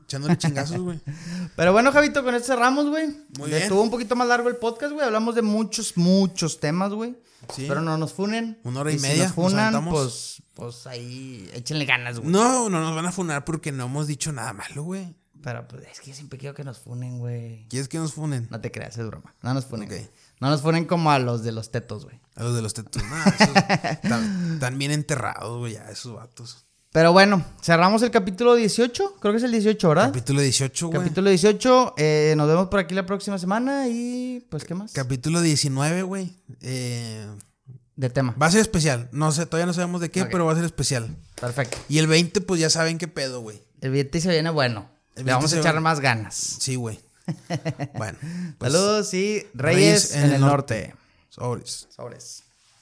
echándole chingazos, güey. Pero bueno, Javito, con esto cerramos, güey. Muy bien. Estuvo un poquito más largo el podcast, güey. Hablamos de muchos, muchos temas, güey. Sí. Pero no nos funen. Una hora y, media. nos funan, pues pues ahí échenle ganas, güey. No, no nos van a funar porque no hemos dicho nada malo, güey. Pero pues es que yo siempre quiero que nos funen, güey. ¿Quieres que nos funen? No te creas, es broma. No nos funen. No nos funen como a los de los tetos, güey. A los de los tetos. No, esos están, bien enterrados, güey, ya, esos vatos. Pero bueno, cerramos el capítulo 18. Creo que es el 18, ¿verdad? Capítulo 18, güey. Capítulo 18. eh, nos vemos por aquí la próxima semana y pues, ¿qué más? Capítulo 19, güey. Eh, De tema. va a ser especial. No sé, todavía no sabemos de qué, pero va a ser especial. Perfecto. Y el 20, pues ya saben qué pedo, güey. El billete se viene bueno. Le vamos a echar más ganas. Sí, güey. bueno. pues, Saludos y Reyes, en, el norte. Sobres. Sobres.